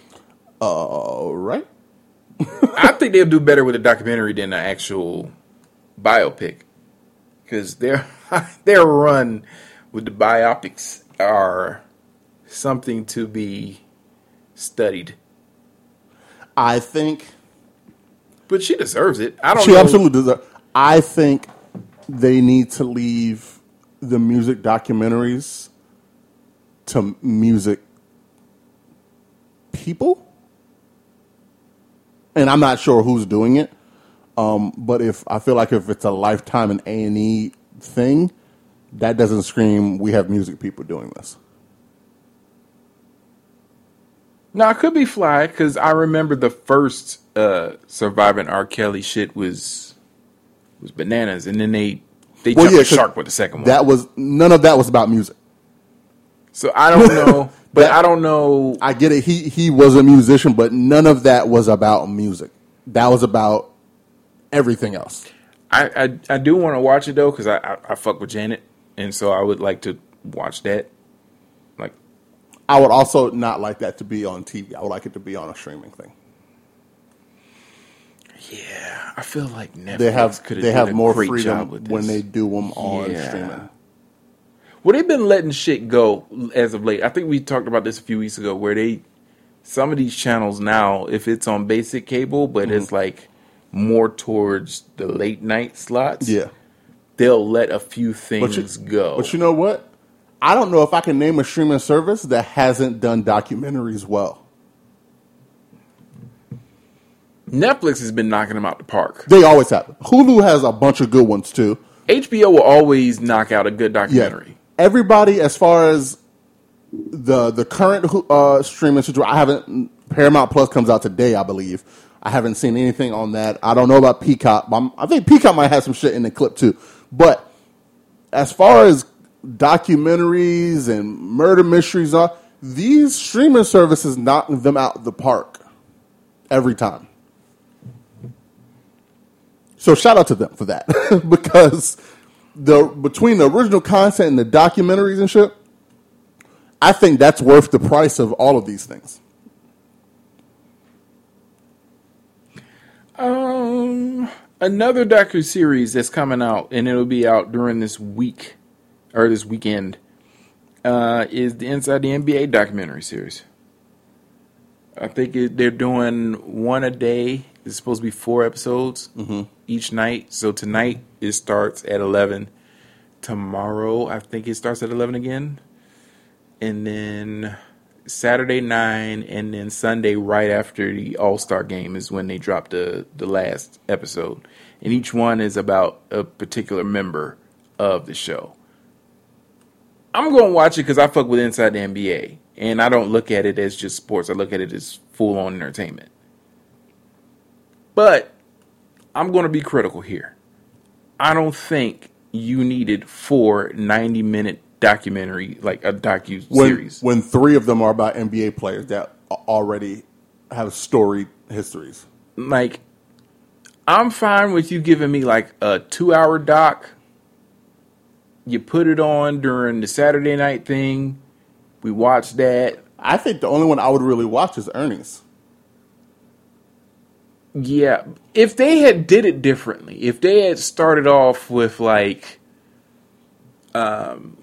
All right. I think they'll do better with a documentary than an actual biopic, because their their run with the biopics are something to be studied. I think But she deserves it. I don't she know. absolutely deserves. I think they need to leave the music documentaries to music people, and I'm not sure who's doing it. Um, but if I feel like if it's a lifetime and A and E thing, that doesn't scream we have music people doing this. Now it could be fly because I remember the first uh, surviving R. Kelly shit was was bananas, and then they they Well, jumped yeah, the shark with the second one. That was none of that was about music. so I don't know, but That- I don't know. I get it. He he was a musician, but none of that was about music. That was about everything else. I I, I do want to watch it though because I, I I fuck with Janet, and so I would like to watch that. Like, I would also not like that to be on TV. I would like it to be on a streaming thing. yeah, I feel like Netflix They have they have more freedom when they do them on Yeah. streaming. Well, they've been letting shit go as of late. I think we talked about this a few weeks ago, where they some of these channels now, if it's on basic cable, but it's Mm-hmm. like more towards the late night slots, Yeah, they'll let a few but things you, go. but you know what? I don't know if I can name a streaming service that hasn't done documentaries well. Netflix has been knocking them out the park. They always have. Hulu has a bunch of good ones too. HBO will always knock out a good Yeah, documentary. Everybody as far as the the current uh, streaming situation, I haven't. Paramount Plus comes out today, I believe. I haven't seen anything on that. I don't know about Peacock. I think Peacock might have some shit in the clip too. But as far as documentaries and murder mysteries are, these streaming services knock them out the park every time. So shout out to them for that because the between the original content and the documentaries and shit, I think that's worth the price of all of these things. Um, another docu series that's coming out, and it'll be out during this week or this weekend, uh, is the Inside the NBA documentary series. I think it, they're doing one a day. It's supposed to be four episodes mm-hmm. each night. So tonight it starts at eleven. Tomorrow I think it starts at eleven again, and then Saturday nine, and then Sunday right after the All Star game is when they drop the the last episode, and each one is about a particular member of the show. I'm going to watch it because I fuck with Inside the NBA, and I don't look at it as just sports. I look at it as full on entertainment. But I'm going to be critical here. I don't think you needed four 90 minute documentary, like a docu series. when three of them are about NBA players that already have storied histories. like I'm fine with you giving me like a two hour doc. You put it on during the Saturday night thing. We watch that. I think the only one I would really watch is Ernie's. Yeah, if they had did it differently, if they had started off with like, um,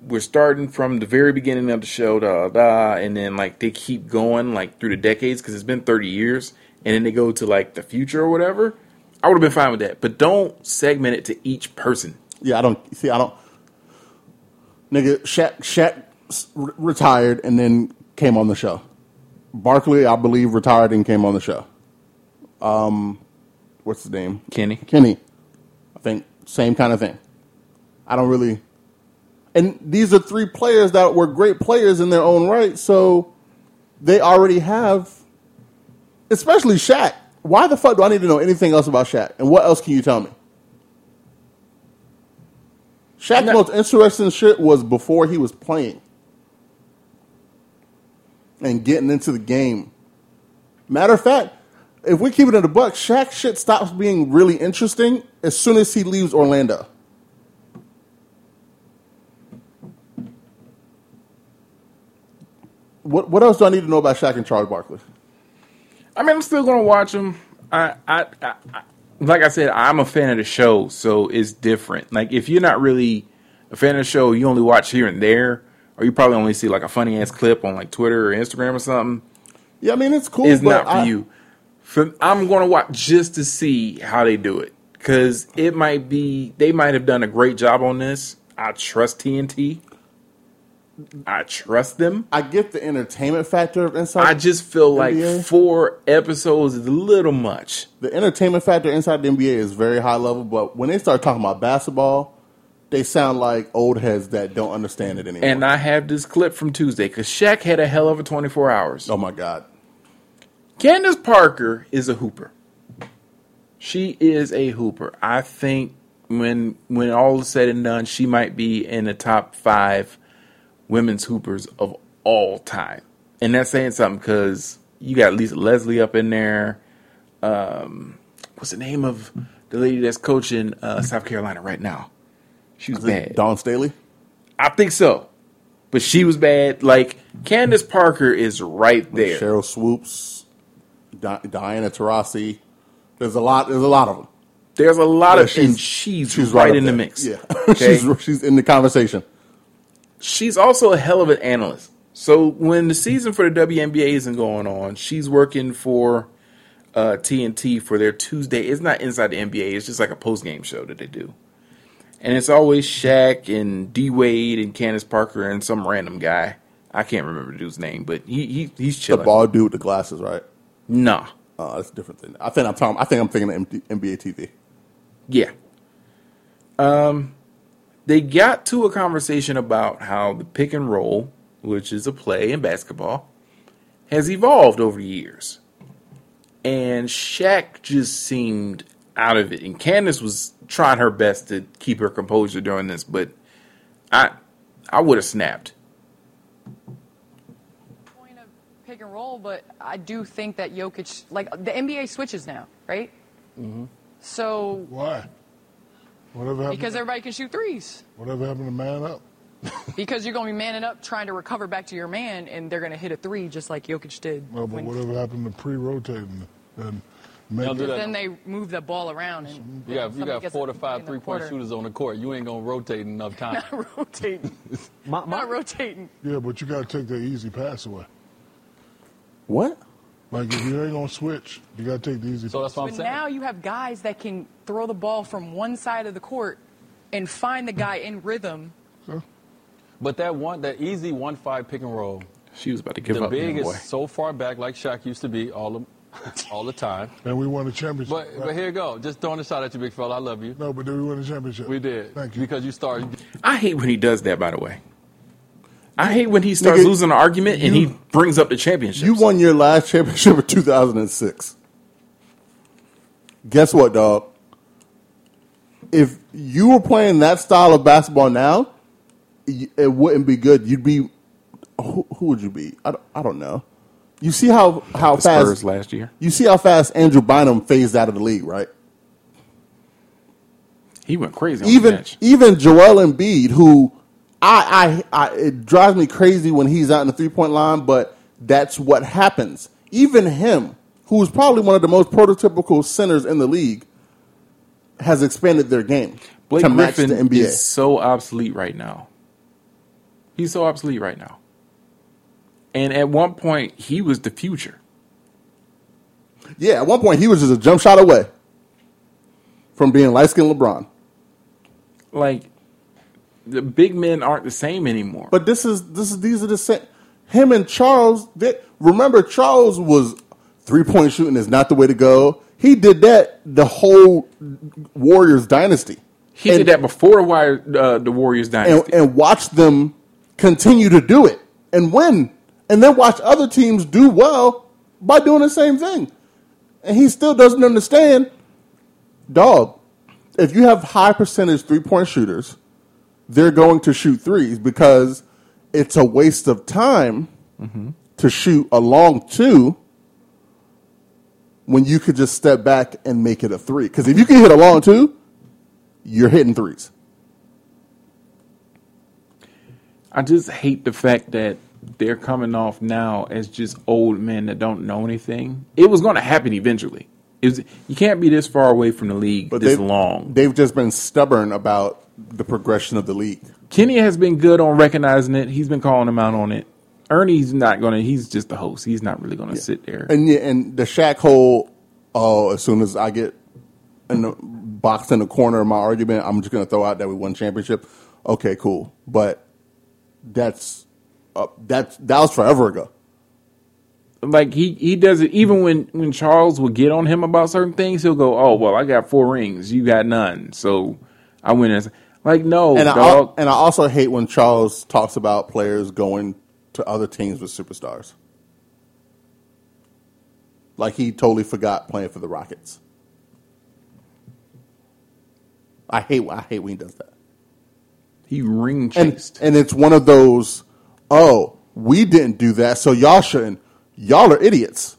we're starting from the very beginning of the show, da da, and then like they keep going like through the decades because it's been thirty years, and then they go to like the future or whatever. I would have been fine with that, but don't segment it to each person. Yeah, I don't see. I don't. Nigga, Shaq, Shaq retired and then came on the show. Barkley, I believe, retired and came on the show. Um, what's his name? Kenny, Kenny. I think same kind of thing. I don't really. And these are three players that were great players in their own right, so they already have. Especially Shaq. Why the fuck do I need to know anything else about Shaq? And what else can you tell me? Shaq's No. most interesting shit was before he was playing and getting into the game. Matter of fact, if we keep it in the buck, Shaq shit stops being really interesting as soon as he leaves Orlando. What what else do I need to know about Shaq and Charles Barkley? I mean, I'm still gonna watch him. I, I, I, I, like I said, I'm a fan of the show, so it's different. Like if you're not really a fan of the show, you only watch here and there, or you probably only see like a funny ass clip on like Twitter or Instagram or something. Yeah, I mean it's cool. It's not for I- you. For, I'm gonna watch just to see how they do it because it might be they might have done a great job on this. I trust TNT. I trust them. I get the entertainment factor of inside. I just feel like NBA? four episodes is a little much. the entertainment factor inside the NBA is very high level, but when they start talking about basketball, they sound like old heads that don't understand it anymore. And I have this clip from Tuesday because Shaq had a hell of a 24 hours. oh my god, Candace Parker is a hooper. She is a hooper. I think when when all is said and done, she might be in the top five women's hoopers of all time. And that's saying something because you got Lisa Leslie up in there. Um, what's the name of the lady that's coaching uh, South Carolina right now? She was bad. Dawn Staley. I think so. But she was bad. Like Candace Parker is right there. Sheryl Swoopes, Di- Diana Taurasi. There's a lot. There's a lot of them. There's a lot Yeah, of and she's, she's right, up in the mix. Yeah, Okay? she's she's in the conversation. she's also a hell of an analyst. So when the season for the WNBA isn't going on, she's working for uh, TNT for their Tuesday. It's not inside the NBA. It's just like a post game show that they do, and it's always Shaq and D Wade and Candace Parker and some random guy. I can't remember the dude's name, but he, he he's chilling. The bald dude with the glasses, right? Nah, Oh, that's a different thing. I think I'm talking. I think I'm thinking of MD NBA TV. Yeah. Um, they got to a conversation about how the pick and roll, which is a play in basketball, has evolved over the years. And Shaq just seemed out of it. And Candace was trying her best to keep her composure during this, but I I would have snapped. Point and roll, but I do think that Jokic, like the NBA switches now, right? Mm-hmm. So Why? Whatever happened? because everybody can shoot threes, whatever happened to man up? because you're going to be manning up trying to recover back to your man, and they're going to hit a three just like Jokic did. No, but when- whatever happened to pre-rotating and make it- then they move the ball around and You got, you got four to five three point shooters on the court. You ain't gonna rotate enough time. Not rotating. My, my, Not rotating. Yeah, but you got to take that easy pass away. What? Like if you ain't gonna switch, you got to take the easy. So that's what I'm But saying. now you have guys that can throw the ball from one side of the court and find the guy in rhythm. So, But that one, that easy one five pick and roll, She was about to give the up. big man, boy. is so far back like Shaq used to be all the, all the time. and we won the championship. But but here you go, just throwing a shot at you, big fella. I love you. no, but did we win the championship? We did. Thank you. Because you started. I hate when he does that. By the way, I hate when he starts Nigga, losing an argument and you- he brings up the championship. You won your last championship in 2006. Guess what, dog? If you were playing that style of basketball now, y- it wouldn't be good. You'd be who, who would you be? I don't, I don't know. You see how how the fast Spurs last year. you see how fast Andrew Bynum phased out of the league, right? He went crazy. On even even Joel Embiid, who I, I I it drives me crazy when he's out in the three point line, but that's what happens. Even him, who's probably one of the most prototypical centers in the league, has expanded their game Blake to match Griffin the NBA. is so obsolete right now. He's so obsolete right now. And at one point, he was the future. yeah, at one point he was just a jump shot away from being light skinned LeBron. Like the big men aren't the same anymore. But this is this is these are the same. Him and Charles. They, remember, Charles was three point shooting is not the way to go. He did that the whole Warriors dynasty. he and, did that before uh, the Warriors and, dynasty. and watch them continue to do it and win, and then watch other teams do well by doing the same thing. And he still doesn't understand, dog. If you have high percentage three point shooters, they're going to shoot threes because it's a waste of time to shoot a long two when you could just step back and make it a three. Because if you can hit a long two, you're hitting threes. I just hate the fact that they're coming off now as just old men that don't know anything. It was going to happen eventually. It was, you can't be this far away from the league this they've, long. They've just been stubborn about the progression of the league. Kenny has been good on recognizing it. He's been calling him out on it. Ernie's not going to. He's just the host. He's not really going to sit there. And yeah, and the Shaq whole, oh, as soon as I get in the box in the corner of my argument, I'm just going to throw out that we won championship. Okay, cool. But that's uh, that's that was forever ago. like he he does it even when when Charles will get on him about certain things, he'll go, "Oh well, I got four rings, you got none, so I went win." As like no, And I dog. al- and I also hate when Charles talks about players going to other teams with superstars. Like he totally forgot playing for the Rockets. I hate I hate when he does that. he ring And chased. and it's one of those, oh, we didn't do that, so y'all shouldn't. Y'all are idiots.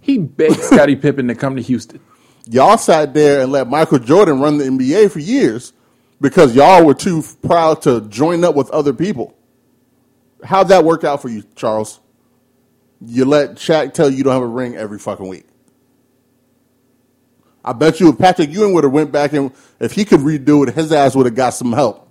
he begged Scottie Pippen to come to Houston. Y'all sat there and let Michael Jordan run the NBA for years because y'all were too proud to join up with other people. How'd that work out for you, Charles? You let Shaq tell you you don't have a ring every fucking week. I bet you if Patrick Ewing would have went back and if he could redo it, his ass would have got some help.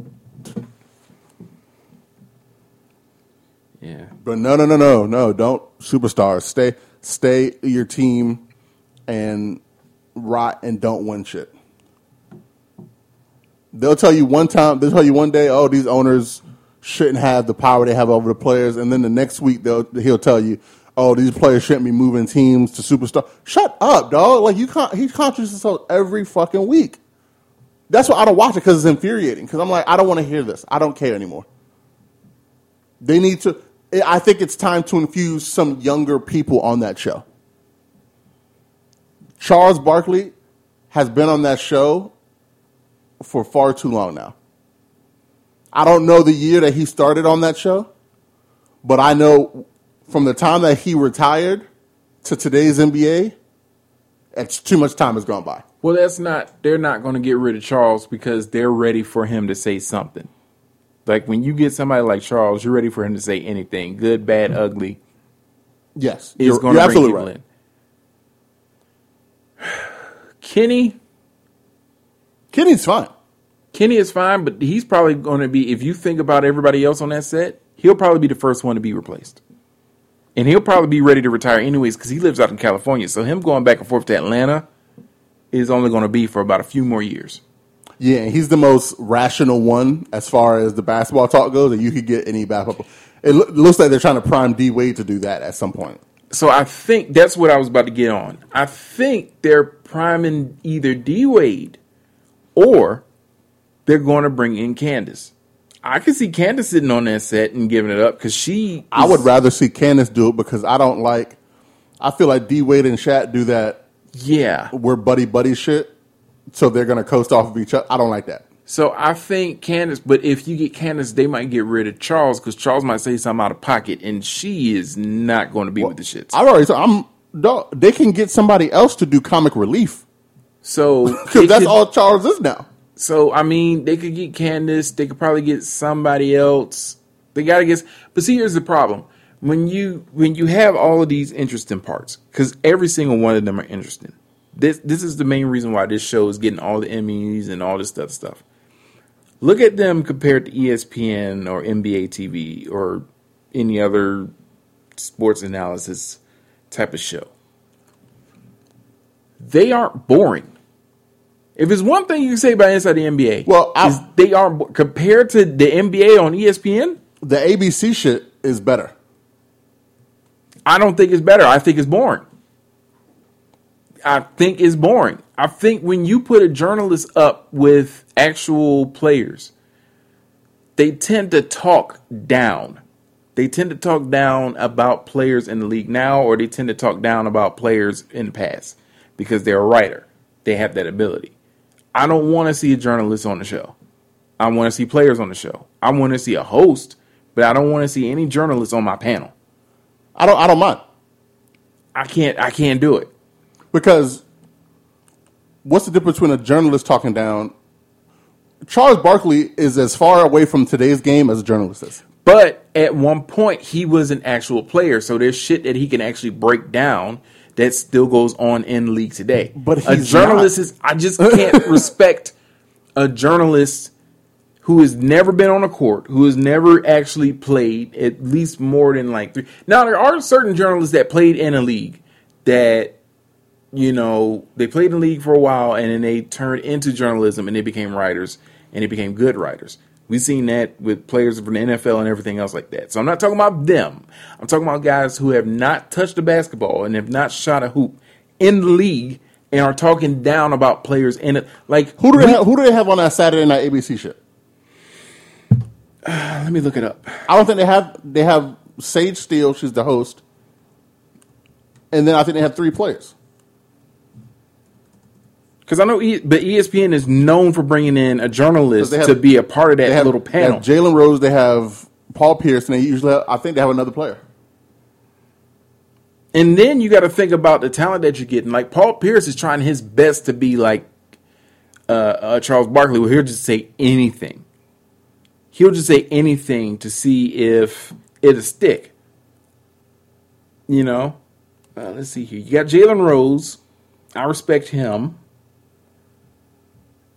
Yeah, But no, no, no, no, no! Don't superstars stay, stay your team, and rot and don't win shit. They'll tell you one time. They'll tell you one day, oh, these owners shouldn't have the power they have over the players, and then the next week they'll he'll tell you, oh, these players shouldn't be moving teams to superstar. Shut up, dog! Like you can't. He contradicts himself every fucking week. That's why I don't watch it because it's infuriating. Because I'm like, I don't want to hear this. I don't care anymore. They need to. I think it's time to infuse some younger people on that show. Charles Barkley has been on that show for far too long now. I don't know the year that he started on that show, but I know from the time that he retired to today's NBA, it's too much time has gone by. well, that's not. They're not going to get rid of Charles because they're ready for him to say something. Like when you get somebody like Charles, you're ready for him to say anything, good, bad, mm-hmm. ugly. Yes, you're, going to bring absolutely people right. in. Kenny, Kenny's fine. Kenny is fine, but he's probably going to be. If you think about everybody else on that set, he'll probably be the first one to be replaced, and he'll probably be ready to retire anyways because he lives out in California. So him going back and forth to Atlanta is only going to be for about a few more years. Yeah, and he's the most rational one as far as the basketball talk goes, that you could get any basketball. It loo- looks like they're trying to prime D Wade to do that at some point. So I think that's what I was about to get on. I think they're priming either D Wade or they're going to bring in Candace. I can see Candace sitting on that set and giving it up because she. I would rather see Candace do it because I don't like. I feel like D Wade and Shaq do that. Yeah. We're buddy buddy shit, so they're gonna coast off of each other. I don't like that. So I think Candace, but if you get Candace, they might get rid of Charles because Charles might say something out of pocket, and she is not going to be with the shits. I've already. said I'm. They can get somebody else to do comic relief So because that's could- all Charles is now. So I mean, they could get Candace. They could probably get somebody else. They got to get. But see, here's the problem: when you when you have all of these interesting parts, because every single one of them are interesting. This this is the main reason why this show is getting all the Emmys and all this stuff stuff. Look at them compared to ESPN or NBA TV or any other sports analysis type of show. They aren't boring. If it's one thing you can say about Inside the NBA, Well, I- they aren't compared to the NBA on ESPN. The ABC shit is better. I don't think it's better. I think it's boring. I think it's boring. I think when you put a journalist up with actual players, they tend to talk down. They tend to talk down about players in the league now, or they tend to talk down about players in the past because they're a writer. They have that ability. I don't want to see a journalist on the show. I want to see players on the show. I want to see a host, but I don't want to see any journalists on my panel. I don't. I don't mind. I can't I can't do it. Because what's the difference between a journalist talking down? Charles Barkley is as far away from today's game as a journalist is. But at one point, he was an actual player, so there's shit that he can actually break down that still goes on in league today. But a journalist not. is, I just can't respect a journalist who has never been on a court, who has never actually played at least more than like three. Now, there are certain journalists that played in a league that, you know, they played in the league for a while and then they turned into journalism and they became writers and they became good writers. We've seen that with players from the NFL and everything else like that. So I'm not talking about them. I'm talking about guys who have not touched a basketball and have not shot a hoop in the league and are talking down about players in it. Like Who do they we- have, who do they have on that Saturday night ABC shit? Let me look it up. I don't think they have. They have Sage Steele. She's the host, and then I think they have three players. Because I know, e- but ESPN is known for bringing in a journalist have- to be a part of that have little they panel. have Jalen Rose. They have Paul Pierce, and they usually have, I think they have another player. and then you got to think about the talent that you're getting. Like Paul Pierce is trying his best to be like uh, uh, Charles Barkley, where he'll just say anything. He'll just say anything to see if it'll stick. You know, uh, let's see here. You got Jalen Rose. I respect him.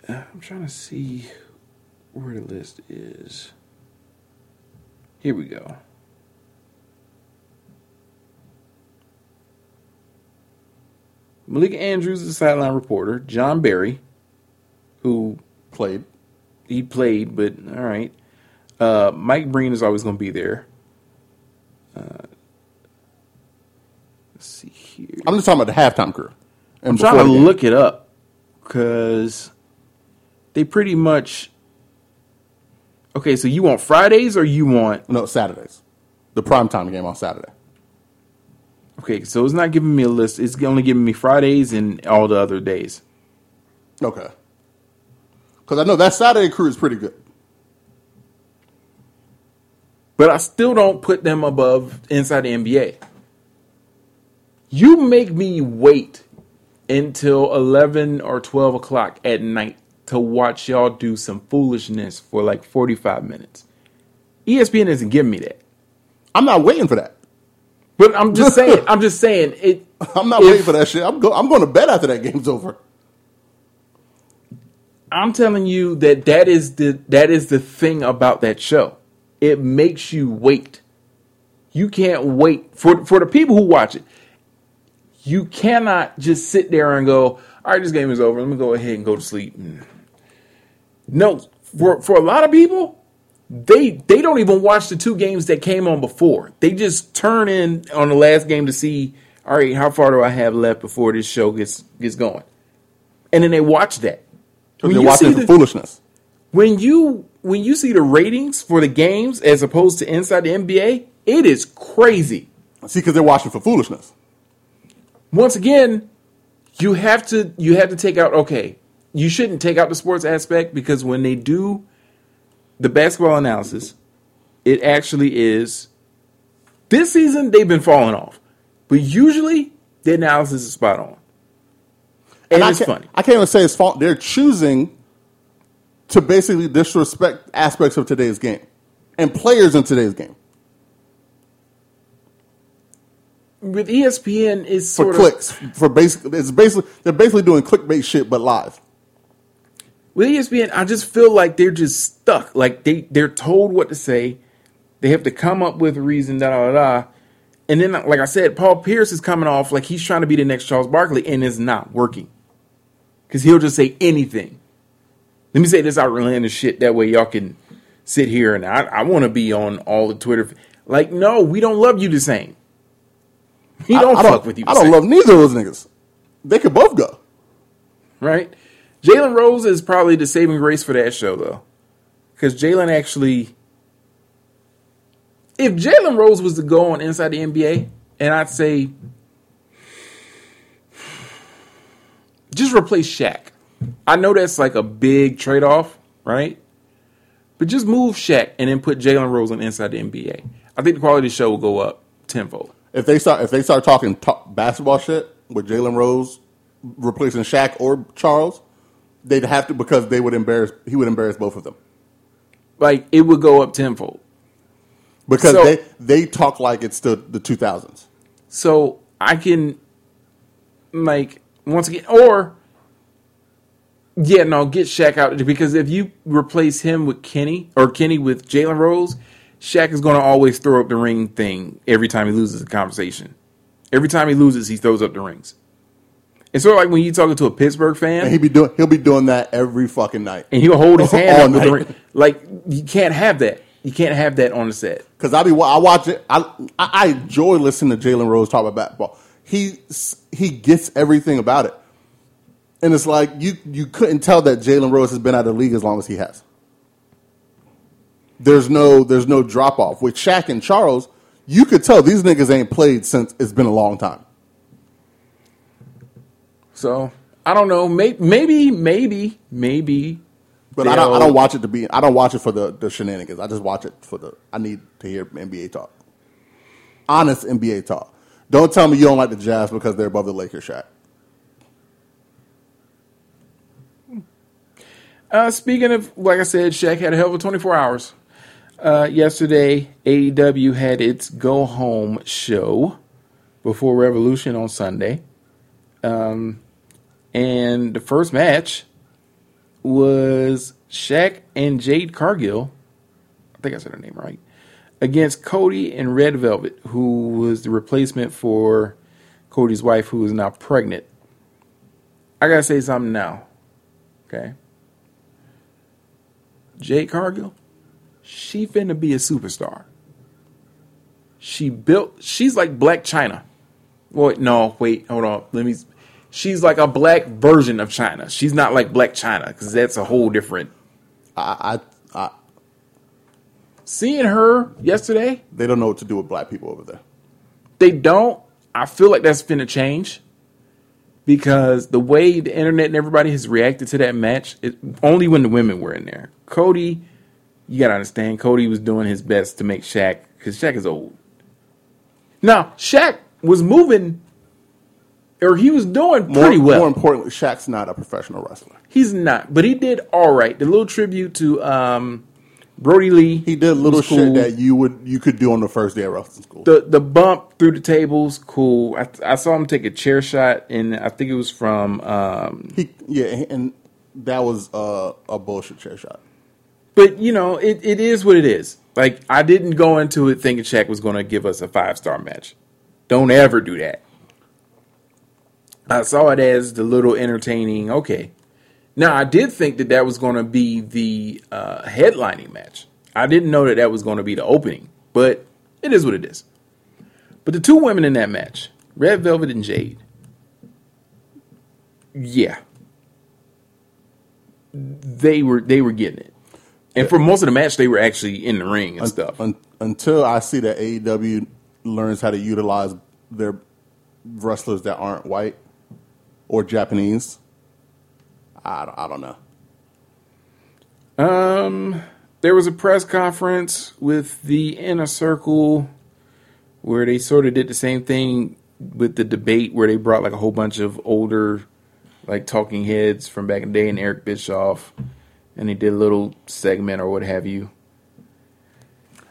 Uh, I'm trying to see where the list is. Here we go. Malika Andrews is a sideline reporter. Jon Barry, who Played. he played, but all right. Uh, Mike Breen is always going to be there. Uh, let's see here. I'm just talking about the halftime crew. And I'm trying to look it up because they pretty much. Okay, so you want Fridays or you want? No, Saturdays. The primetime game on Saturday. Okay, so it's not giving me a list. It's only giving me Fridays and all the other days. Okay. Because I know that Saturday crew is pretty good. But I still don't put them above inside the NBA. You make me wait until 11 or 12 o'clock at night to watch y'all do some foolishness for like 45 minutes. ESPN isn't giving me that. I'm not waiting for that. But I'm just saying, I'm just saying it. I'm not if- waiting for that shit. I'm, go- I'm going to bed after that game's over. I'm telling you that that is the that is the thing about that show. It makes you wait. You can't wait for for the people who watch it. You cannot just sit there and go, "All right, this game is over. Let me go ahead and go to sleep." Mm. No, for for a lot of people, they they don't even watch the two games that came on before. They just turn in on the last game to see, "All right, how far do I have left before this show gets gets going?" And then they watch that. When they're watching the- foolishness. when you when you see the ratings for the games as opposed to inside the NBA, it is crazy. See, because they're watching for foolishness. Once again, you have to you have to take out okay. You shouldn't take out the sports aspect because when they do the basketball analysis, it actually is this season they've been falling off. But usually the analysis is spot on. And, I it's can't, funny. I can't even say it's fault. They're choosing to basically disrespect aspects of today's game and players in today's game With ESPN it's for sort of clicks. For basically, it's basically they're basically doing clickbait shit, but live. With ESPN, I just feel like they're just stuck. Like they they're told what to say. They have to come up with a reason, da da da. And then, like I said, Paul Pierce is coming off like he's trying to be the next Charles Barkley, and it's not working. Because he'll just say anything. Let me say this outlandish shit. That way, y'all can sit here and I, I want to be on all the Twitter. Like, no, we don't love you the same. We I- don't I, fuck with you. The I don't same. love neither of those niggas. They could both go. right? Jalen Rose is probably the saving grace for that show, though, because Jalen actually, if Jalen Rose was to go on Inside the NBA, and I'd say, just replace Shaq. I know that's like a big trade off, right? But just move Shaq and then put Jalen Rose on Inside the NBA. I think the quality of the show will go up tenfold. If they start if they start talking basketball shit with Jalen Rose replacing Shaq or Charles, they'd have to because they would embarrass. He would embarrass both of them Like it would go up tenfold. because So- they they talk like it's the the two thousands. So I can, like, once again, or yeah, no, get Shaq out because if you replace him with Kenny or Kenny with Jalen Rose, Shaq is going to always throw up the ring thing every time he loses a conversation. Every time he loses, he throws up the rings. It's sort of like when you talking to a Pittsburgh fan And he be doing he'll be doing that every fucking night. and he'll hold his hand All up with the ring. Like you can't have that. You can't have that on the set. Because I be I watch it. I I I enjoy listening to Jalen Rose talk about basketball. He he gets everything about it, and it's like you you couldn't tell that Jalen Rose has been out of the league as long as he has. There's no there's no drop off with Shaq and Charles. You could tell these niggas ain't played since it's been a long time. So I don't know. Maybe, maybe, maybe, maybe. But I don't I don't watch it to be I don't watch it for the, the shenanigans. I just watch it for the I need to hear NBA talk. Honest NBA talk. Don't tell me you don't like the Jazz because they're above the Lakers, Shaq. Uh, speaking of, like I said, Shaq had a hell of a 24 hours. Uh, yesterday, AEW had its go home show before Revolution on Sunday. Um, and the first match was Shaq and Jade Cargill. I think I said her name right. Against Cody and Red Velvet, who was the replacement for Cody's wife, who is now pregnant. I gotta say something now. Okay. Jade Cargill, she finna be a superstar. She built. She's like Blac Chyna. Wait, no, wait, hold on. Let me. She's like a black version of Chyna. She's not like Blac Chyna because that's a whole different. I, I, I Seeing her yesterday, they don't know what to do with black people over there. they don't. I feel like that's finna change because the way the internet and everybody has reacted to that match, it, only when the women were in there. Cody, you gotta understand, Cody was doing his best to make Shaq because Shaq is old. Now Shaq was moving, or he was doing More, pretty well. more importantly, Shaq's not a professional wrestler. He's not, but he did all right. The little tribute to um, Brodie Lee. He did little shit cool. that you would you could do on the first day of wrestling school. the the bump through the tables, cool. I, I saw him take a chair shot, and I think it was from. Um, he, yeah, and that was uh, a bullshit chair shot. but you know, it, it is what it is. Like I didn't go into it thinking Shaq was going to give us a five star match. Don't ever do that. I saw it as the little entertaining. Okay, now I did think that that was going to be the uh, headlining match. I didn't know that that was going to be the opening, but it is what it is. But the two women in that match, Red Velvet and Jade, yeah, they were they were getting it. And for most of the match, they were actually in the ring and Un- stuff. un- until I see that AEW learns how to utilize their wrestlers that aren't white or Japanese, I don't, I don't know. Um, there was a press conference with the inner circle where they sort of did the same thing with the debate where they brought like a whole bunch of older like talking heads from back in the day and Eric Bischoff and they did a little segment or what have you.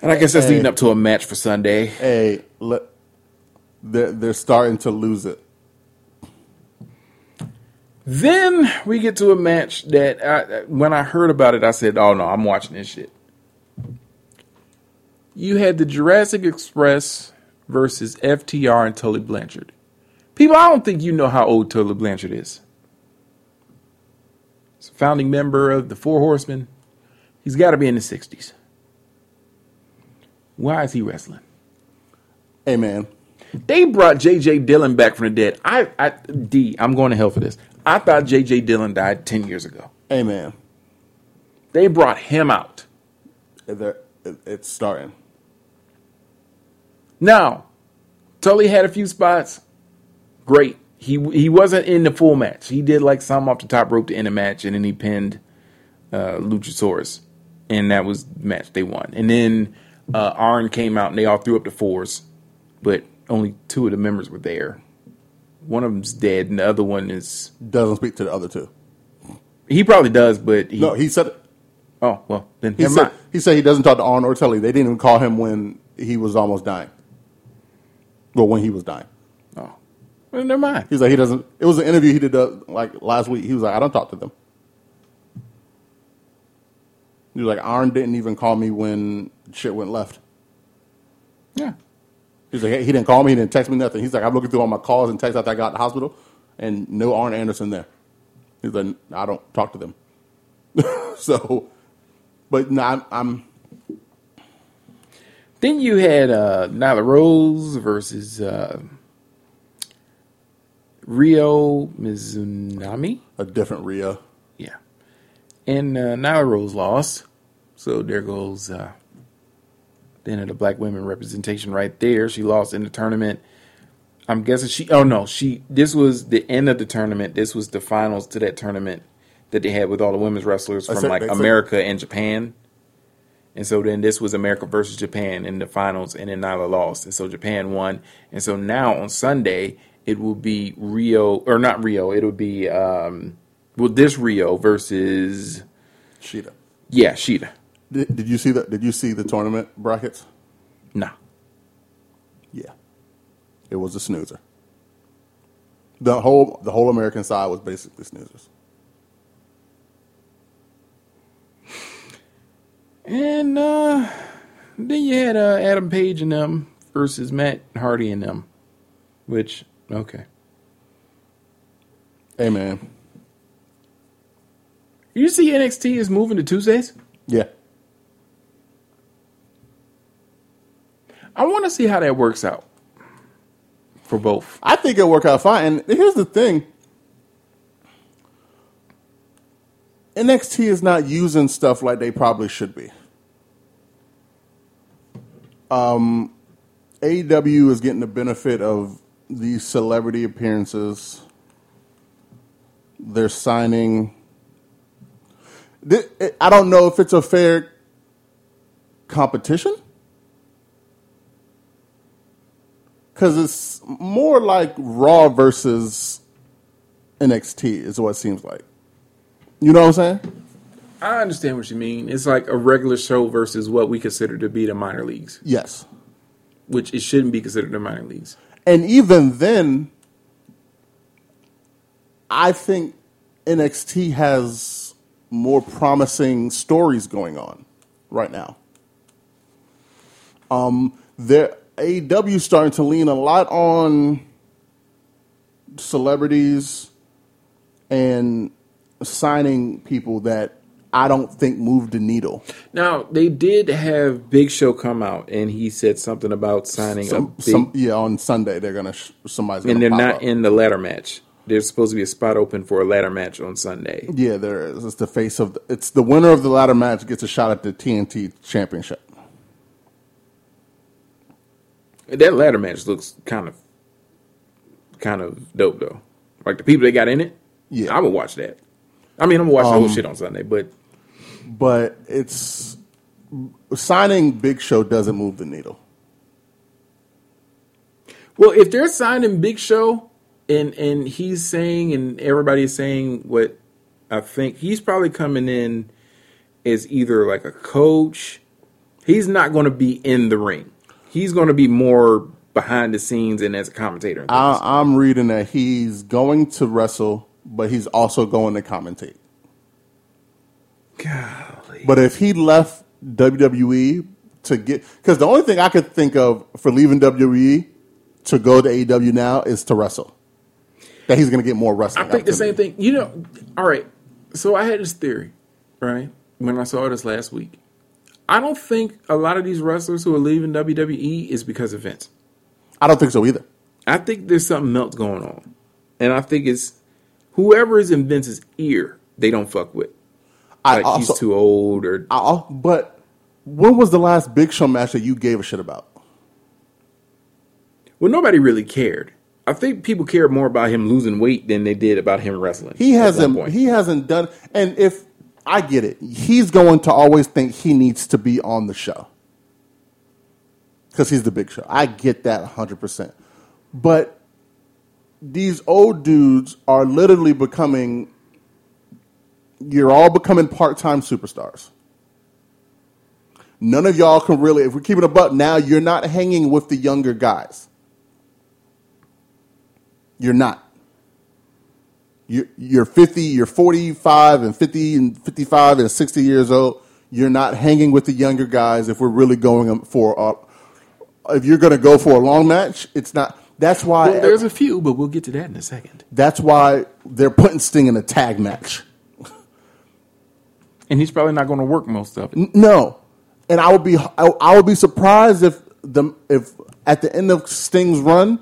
And I guess that's Hey. leading up to a match for Sunday. Hey, let, they're, they're starting to lose it. Then we get to a match that I, when I heard about it, I said, "Oh no, I'm watching this shit." You had the Jurassic Express versus FTR and Tully Blanchard. People, I don't think you know how old Tully Blanchard is. He's a founding member of the Four Horsemen. He's got to be in the 60s. Why is he wrestling? Hey, man, They brought J.J. Dillon back from the dead. I, I, D, I'm going to hell for this. I thought J.J. Dillon died 10 years ago. Amen. They brought him out. they're, it's starting. Now, Tully had a few spots. Great. He he wasn't in the full match. He did like some off the top rope to end the match, and then he pinned uh, Luchasaurus, and that was the match they won. And then uh, Arn came out, and they all threw up the fours, but only two of the members were there. One of them's dead, and the other one is Doesn't speak to the other two. he probably does, but he, No, he said oh well, then he said mind. he said he doesn't talk to Arn or Telly. They didn't even call him when he was almost dying. Well, when he was dying, Oh, well, never mind. he's like he doesn't. It was an interview he did uh, like last week. He was like, I don't talk to them. He was like, Arn didn't even call me when shit went left. Yeah, He's like, he didn't call me, he didn't text me nothing. He's like, I'm looking through all my calls and texts after I got to the hospital, and no Arn Anderson there. He's like, I don't talk to them. so, but no, I'm, I'm Then you had uh, Nyla Rose versus uh, Ryo Mizunami. a different Rio. Yeah. And uh, Nyla Rose lost. So there goes uh, end of the black women representation right there. She lost in the tournament. I'm guessing she, oh no, she, this was the end of the tournament. This was the finals to that tournament that they had with all the women's wrestlers from said- like America and Japan. And so then this was America versus Japan in the finals, and then Nyla lost. And so Japan won. And so now on Sunday, it will be Rio, or not Rio, it'll be, um, well, this Rio versus, Shida. yeah, Shida. Did, did you see the Did you see the tournament brackets? Nah. Yeah, it was a snoozer. The whole the whole American side was basically snoozers. And uh, then you had uh, Adam Page and them versus Matt Hardy and them, which, okay. Hey man, You see NXT is moving to Tuesdays? yeah, I want to see how that works out for both. I think it'll work out fine. And here's the thing: NXT is not using stuff like they probably should be. Um, AEW is getting the benefit of these celebrity appearances. They're signing. I don't know if it's a fair competition because it's more like Raw versus NXT is what it seems like. You know what I'm saying? I understand what you mean. It's like a regular show versus what we consider to be the minor leagues, Yes. which it shouldn't be considered the minor leagues. And even then, I think NXT has more promising stories going on right now. Um, there AEW starting to lean a lot on celebrities and signing people that I don't think moved the needle. Now they did have Big Show come out, and he said something about signing a Some, big, some, yeah, on Sunday they're gonna sh- somebody's gonna and they're not up. in the ladder match. There's supposed to be a spot open for a ladder match on Sunday. Yeah, there is. It's the face of the, it's the winner of the ladder match gets a shot at the TNT championship. That ladder match looks kind of, kind of dope though. Like the people they got in it. Yeah. I would watch that. I mean, I'm gonna watch the whole Um, shit on Sunday, but But it's signing Big Show doesn't move the needle. Well, if they're signing Big Show and and he's saying and everybody's saying what I think he's probably coming in as either like a coach. He's not going to be in the ring. He's going to be more behind the scenes and as a commentator. I, I'm reading that he's going to wrestle, but he's also going to commentate. Golly. But if he left WWE to get, because the only thing I could think of for leaving WWE to go to AEW now is to wrestle. That he's going to get more wrestling. I think the same thing. You know, all right. So I had this theory, right? When I saw this last week, I don't think a lot of these wrestlers who are leaving WWE is because of Vince. I don't think so either. I think there's something else going on, and I think it's whoever is in Vince's ear they don't fuck with. I also, he's too old, or I, but when was the last Big Show match that you gave a shit about? well, nobody really cared. I think people cared more about him losing weight than they did about him wrestling. He hasn't. He hasn't done. And if I get it, he's going to always think he needs to be on the show because he's the big show. I get that hundred percent. But these old dudes are literally becoming. You're all becoming part-time superstars. None of y'all can really. If we're keeping a buck now, you're not hanging with the younger guys. You're not. You're, you're 50, you're 45 and 50 and 55 and 60 years old. You're not hanging with the younger guys if we're really going for a, if you're going to go for a long match, it's not. That's why Well, there's a few, but we'll get to that in a second. that's why they're putting Sting in a tag match. And he's probably not going to work most of it. No, and I would be I, I would be surprised if the if at the end of Sting's run,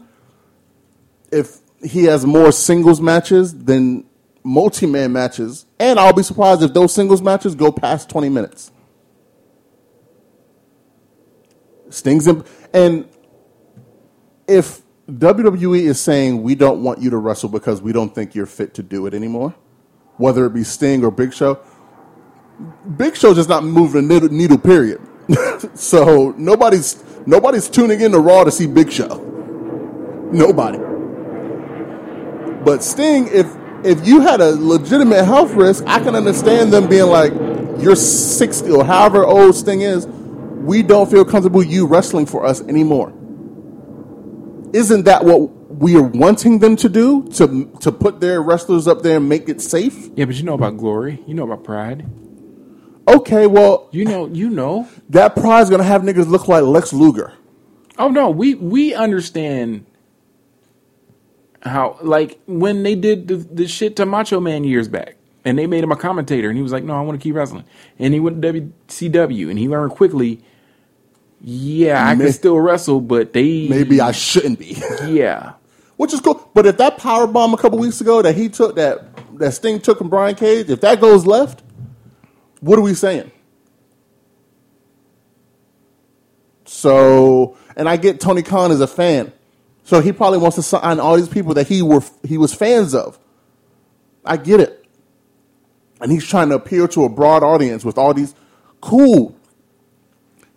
if he has more singles matches than multi man matches, and I'll be surprised if those singles matches go past twenty minutes. Sting's in, and if WWE is saying we don't want you to wrestle because we don't think you're fit to do it anymore, whether it be Sting or Big Show, Big Show just not moving the needle period. so nobody's nobody's tuning in to Raw to see Big Show. Nobody. But Sting, if if you had a legitimate health risk, I can understand them being like, "You're 60 or however old Sting is. We don't feel comfortable you wrestling for us anymore." Isn't that what we are wanting them to do to to put their wrestlers up there and make it safe? Yeah, but you know about glory. You know about pride. Okay, well, You know, you know. that pride's gonna have niggas look like Lex Luger. Oh no, we we understand how like when they did the, the shit to Macho Man years back, and they made him a commentator, and he was like, "No, I want to keep wrestling," and he went to WCW, and he learned quickly. Yeah, I May- can still wrestle, but they Maybe I shouldn't be, yeah. which is cool. But if that power bomb a couple weeks ago that he took that that Sting took from Brian Cage, if that goes left, what are we saying? So, and I get Tony Khan is a fan, so he probably wants to sign all these people that he were he was fans of. I get it, and he's trying to appeal to a broad audience with all these cool.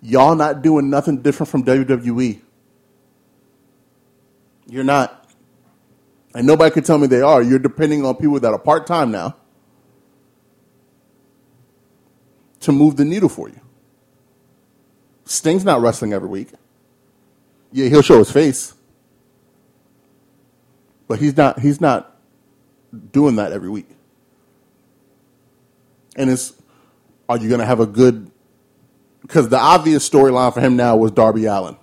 Y'all not doing nothing different from WWE. You're not. And nobody can tell me they are. You're depending on people that are part time now to move the needle for you. Sting's not wrestling every week. Yeah, he'll show his face. But he's not he's not doing that every week. And it's are you gonna have a good because the obvious storyline for him now was Darby Allin.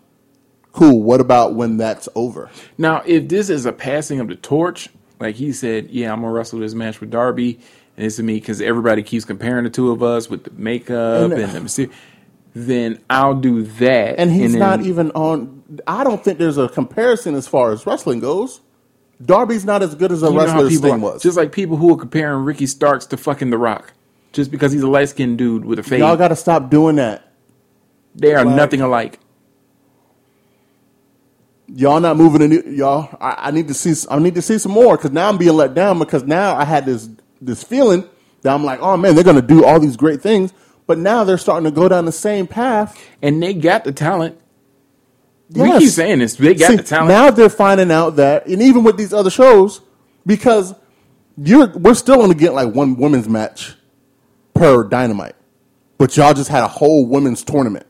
Cool. What about when that's over? Now, if this is a passing of the torch, like he said, yeah, I'm gonna wrestle this match with Darby, and it's me because everybody keeps comparing the two of us with the makeup And- uh, and, the then I'll do that. And he's then- not even on. I don't think there's a comparison as far as wrestling goes. Darby's not as good as a you wrestler as Sting was. Just like people who are comparing Ricky Starks to fucking The Rock, just because he's a light skinned dude with a face. Y'all got to stop doing that. they are like- nothing alike. Y'all not moving new, y'all. I, I need to see. I need to see some more because now I'm being let down because now I had this this feeling that I'm like, oh man, they're gonna do all these great things, but now they're starting to go down the same path. And they got the talent. We Yes. keep saying this. They got See, the talent. Now they're finding out that, and even with these other shows, because you're we're still only getting like one women's match per Dynamite, but y'all just had a whole women's tournament.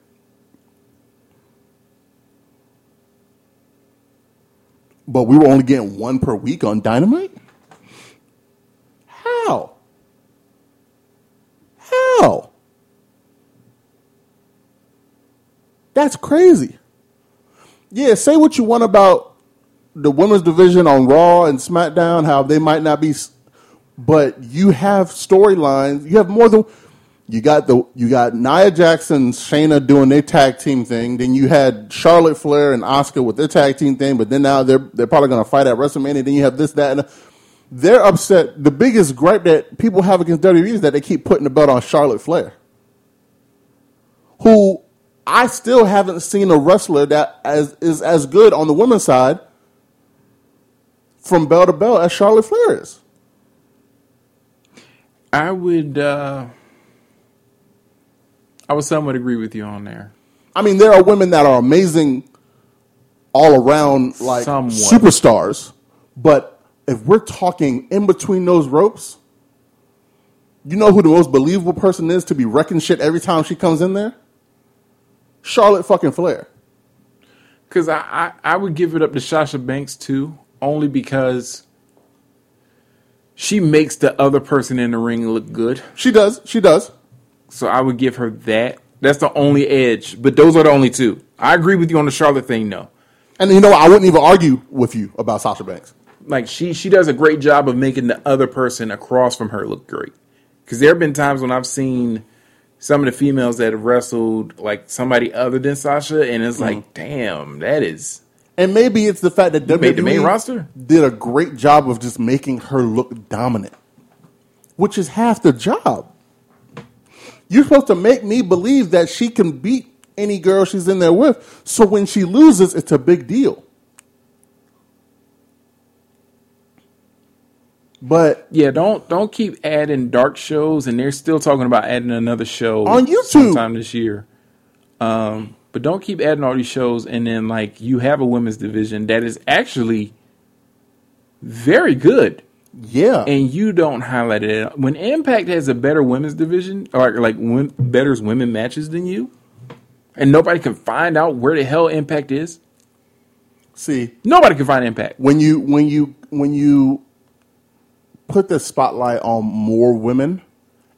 But we were only getting one per week on Dynamite. How? How? That's crazy. Yeah, say what you want about the women's division on Raw and SmackDown, how they might not be, but you have storylines. You have more than you got the you got Nia Jackson, Shayna doing their tag team thing. Then you had Charlotte Flair and Asuka with their tag team thing. But then now they're they're probably going to fight at WrestleMania. Then you have this that. And they're upset. The biggest gripe that people have against WWE is that they keep putting the belt on Charlotte Flair who I still haven't seen a wrestler that as, is as good on the women's side from bell to bell as Charlotte Flair is. I would. uh I would somewhat agree with you on there. I mean, there are women that are amazing all around, like Somewhat. superstars, But if we're talking in between those ropes, you know who the most believable person is to be wrecking shit every time she comes in there? Charlotte fucking Flair. Because I, I, I would give it up to Sasha Banks too, only because she makes the other person in the ring look good. She does. She does. So I would give her that. That's the only edge. But those are the only two. I agree with you on the Charlotte thing, no. And you know. I wouldn't even argue with you about Sasha Banks. Like she she does a great job of making the other person across from her look great. Because there have been times when I've seen some of the females that have wrestled like somebody other than Sasha, and it's like, mm-hmm. damn, that is And maybe it's the fact that WWE made the main roster? did a great job of just making her look dominant, which is half the job. You're supposed to make me believe that she can beat any girl she's in there with. So when she loses, it's a big deal. But Yeah, don't don't keep adding dark shows, and they're still talking about adding another show On YouTube. sometime this year. Um, but don't keep adding all these shows, and then like you have a women's division that is actually very good, yeah, and you don't highlight it. When Impact has a better women's division, or like win, better women matches than you, and nobody can find out where the hell Impact is. see, Nobody can find Impact. when you when you when you put the spotlight on more women,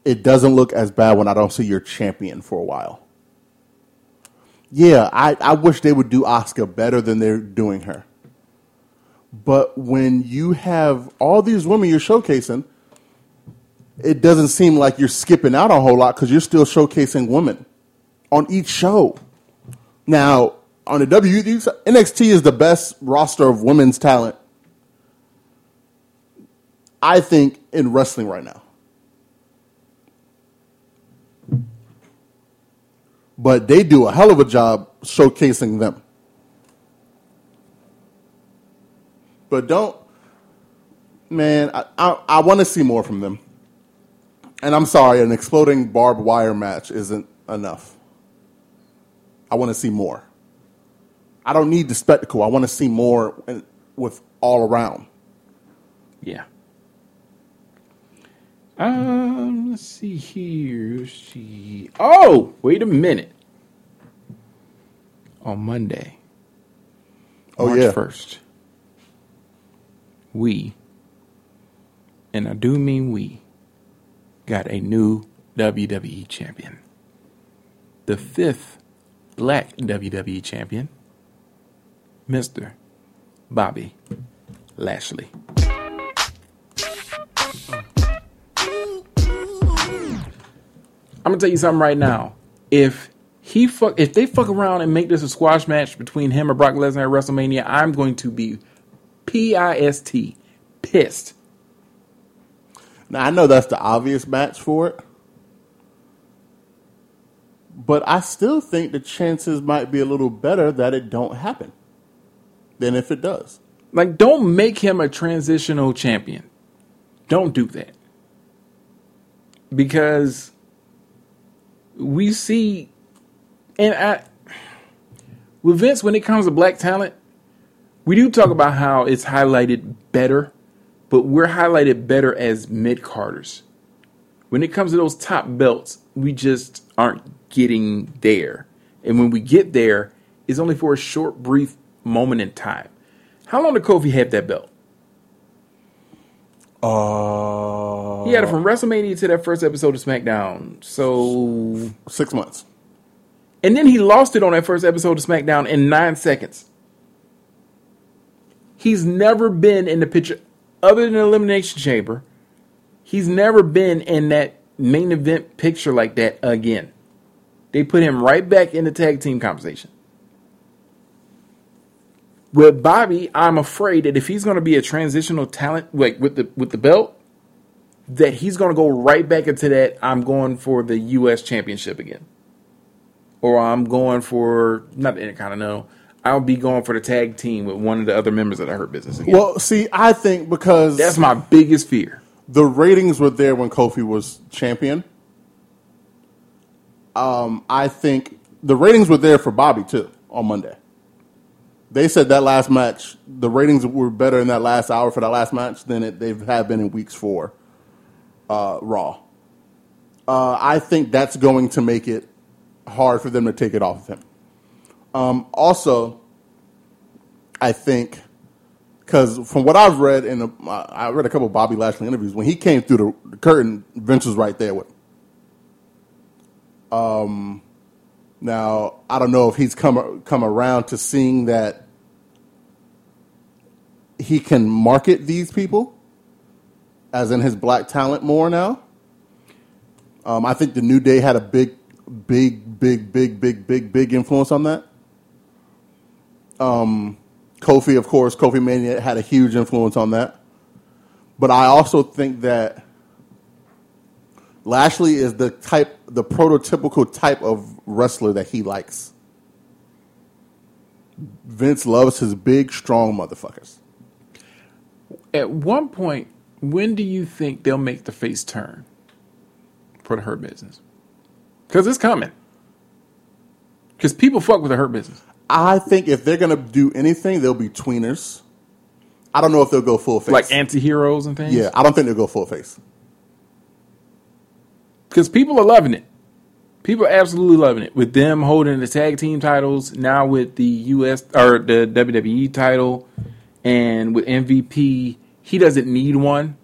it doesn't look as bad when I don't see your champion for a while. Yeah, I, I wish they would do Asuka better than they're doing her. But when you have all these women you're showcasing, it doesn't seem like you're skipping out a whole lot because you're still showcasing women on each show. Now, on the WWE, NXT is the best roster of women's talent, I think, in wrestling right now. But they do a hell of a job showcasing them. But don't, man, I, I, I want to see more from them. And I'm sorry, an exploding barbed wire match isn't enough. I want to see more. I don't need the spectacle. I want to see more uh, with all around. Yeah. Um, let's see here. Let's see. Oh, wait a minute. On Monday, Oh, March yeah. 1st, we, and I do mean we, got a new WWE champion. The fifth black WWE champion, Mr. Bobby Lashley. I'm gonna tell you something right now. If he fuck, if they fuck around and make this a squash match between him and Brock Lesnar at WrestleMania, I'm going to be pissed, pissed. Now I know that's the obvious match for it, but I still think the chances might be a little better that it don't happen than if it does. Like, don't make him a transitional champion. Don't do that. Because we see, and I, with Vince, when it comes to black talent, we do talk about how it's highlighted better, but we're highlighted better as mid carders. When it comes to those top belts, we just aren't getting there. And when we get there, it's only for a short, brief moment in time. How long did Kofi have that belt? Uh, He had it from WrestleMania to that first episode of SmackDown. So, six months. and then he lost it on that first episode of SmackDown in nine seconds. He's never been in the picture other than Elimination Chamber. He's never been in that main event picture like that again. They put him right back in the tag team conversation. With Bobby, I'm afraid that if he's going to be a transitional talent, like with the with the belt, that he's going to go right back into that. I'm going for the U.S. Championship again, or I'm going for not the Intercontinental. I'll be going for the tag team with one of the other members of the Hurt Business again. Well, see, I think because That's my biggest fear. the ratings were there when Kofi was champion. Um, I think the ratings were there for Bobby too on Monday. They said that last match, the ratings were better in that last hour for that last match than it, they've have been in weeks four, uh, Raw. Uh, I think that's going to make it hard for them to take it off of him. Um, also, I think because from what I've read in the, I read a couple of Bobby Lashley interviews when he came through the curtain, Vince was right there with. Um, now I don't know if he's come come around to seeing that he can market these people, as in his black talent more now. Um, I think the New Day had a big, big, big, big, big, big, big influence on that. Um, Kofi, of course, Kofi Mania had a huge influence on that. But I also think that Lashley is the type, the prototypical type of wrestler that he likes. Vince loves his big, strong motherfuckers. At one point, when do you think they'll make the face turn for the hurt business? Because it's coming. Because people fuck with the hurt business. I think if they're gonna do anything, they'll be tweeners. I don't know if they'll go full face. Like anti-heroes and things. yeah, I don't think they'll go full face. because people are loving it. People are absolutely loving it with them holding the tag team titles now with the US or the WWE title and with MVP. He doesn't need one.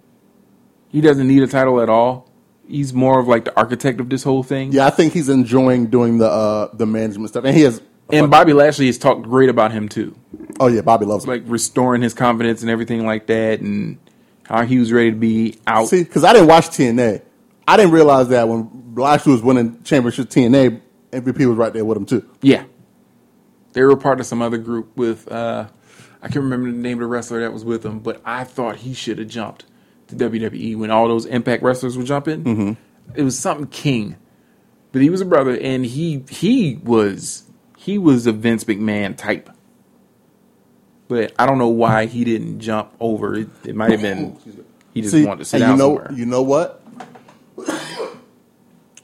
He doesn't need a title at all. He's more of like the architect of this whole thing. Yeah, I think he's enjoying doing the uh, the management stuff, and he has. And Bobby Lashley has talked great about him too, oh yeah, Bobby loves him. like restoring his confidence and everything like that, and how he was ready to be out. See, because I didn't watch TNA, I didn't realize that when Lashley was winning championship TNA, MVP was right there with him too. Yeah. They were part of some other group with uh I can't remember the name of the wrestler that was with them, but I thought he should have jumped to WWE when all those Impact wrestlers were jumping. Mm-hmm. It was something King, but he was a brother, and he he was he was a Vince McMahon type. But I don't know why he didn't jump over. It, it might have been he just See, wanted to sit and down you know, somewhere. you know what?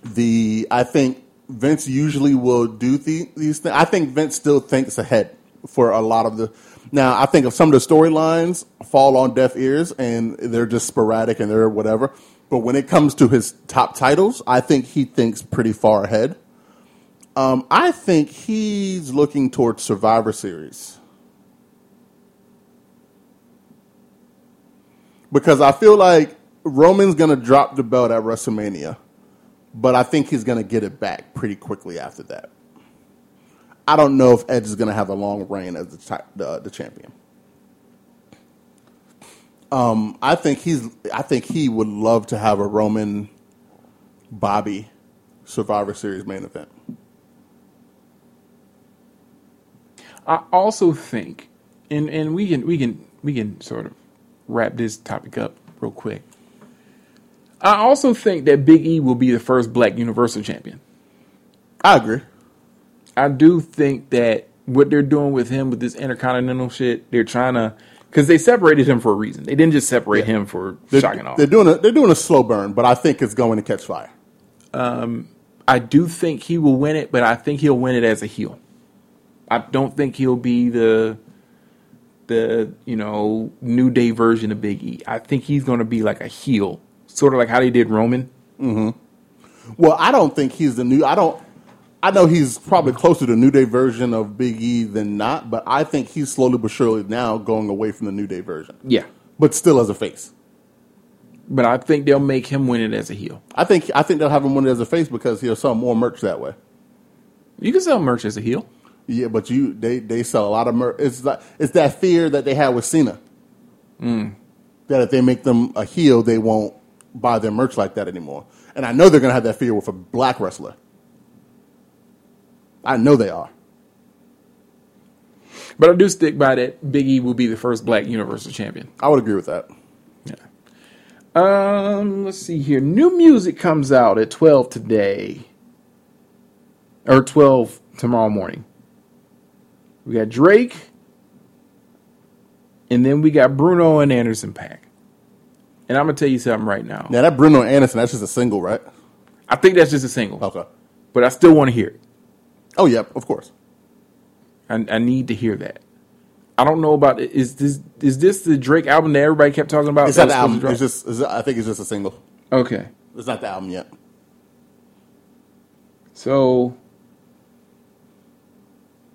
The I think Vince usually will do the, these things. I think Vince still thinks ahead for a lot of the. Now, I think if some of the storylines fall on deaf ears and they're just sporadic and they're whatever, but when it comes to his top titles, I think he thinks pretty far ahead. Um, I think he's looking towards Survivor Series. because I feel like Roman's going to drop the belt at WrestleMania, but I think he's going to get it back pretty quickly after that. I don't know if Edge is going to have a long reign as the, the, the champion. Um, I think he's. I think he would love to have a Roman, Bobby, Survivor Series main event. I also think, and and we can we can we can sort of wrap this topic up real quick. I also think that Big E will be the first Black Universal Champion. I agree. I do think that what they're doing with him with this Intercontinental shit, they're trying to because they separated him for a reason. They didn't just separate him for They're, shocking off. they're doing a they're doing a slow burn, but I think it's going to catch fire. Um, I do think he will win it, but I think he'll win it as a heel. I don't think he'll be the the you know new day version of Big E. I think he's going to be like a heel, sort of like how they did Roman. Mm-hmm. Well, I don't think he's the new. I don't. I know he's probably closer to the New Day version of Big E than not, but I think he's slowly but surely now going away from the New Day version, Yeah, but still as a face. but I think they'll make him win it as a heel. I think I think they'll have him win it as a face because he'll sell more merch that way. You can sell merch as a heel. Yeah, but you they they sell a lot of merch. It's like it's that fear that they had with Cena. Mm. That if they make them a heel, they won't buy their merch like that anymore. And I know they're gonna have that fear with a black wrestler. I know they are. But I do stick by that. Big E will be the first Black Universal Champion. I would agree with that. Yeah. Um, let's see here. New music comes out at 12 today. Or 12 tomorrow morning. We got Drake. And then we got Bruno and Anderson .Paak. And I'm going to tell you something right now. Now that Bruno Anderson, that's just a single, right? I think that's just a single. Okay. But I still want to hear it. Oh yeah, of course. I, I need to hear that. I don't know about it. Is this is this the Drake album that everybody kept talking about? It's not that the album. It's just. It's, I think it's just a single. okay. It's not the album yet. So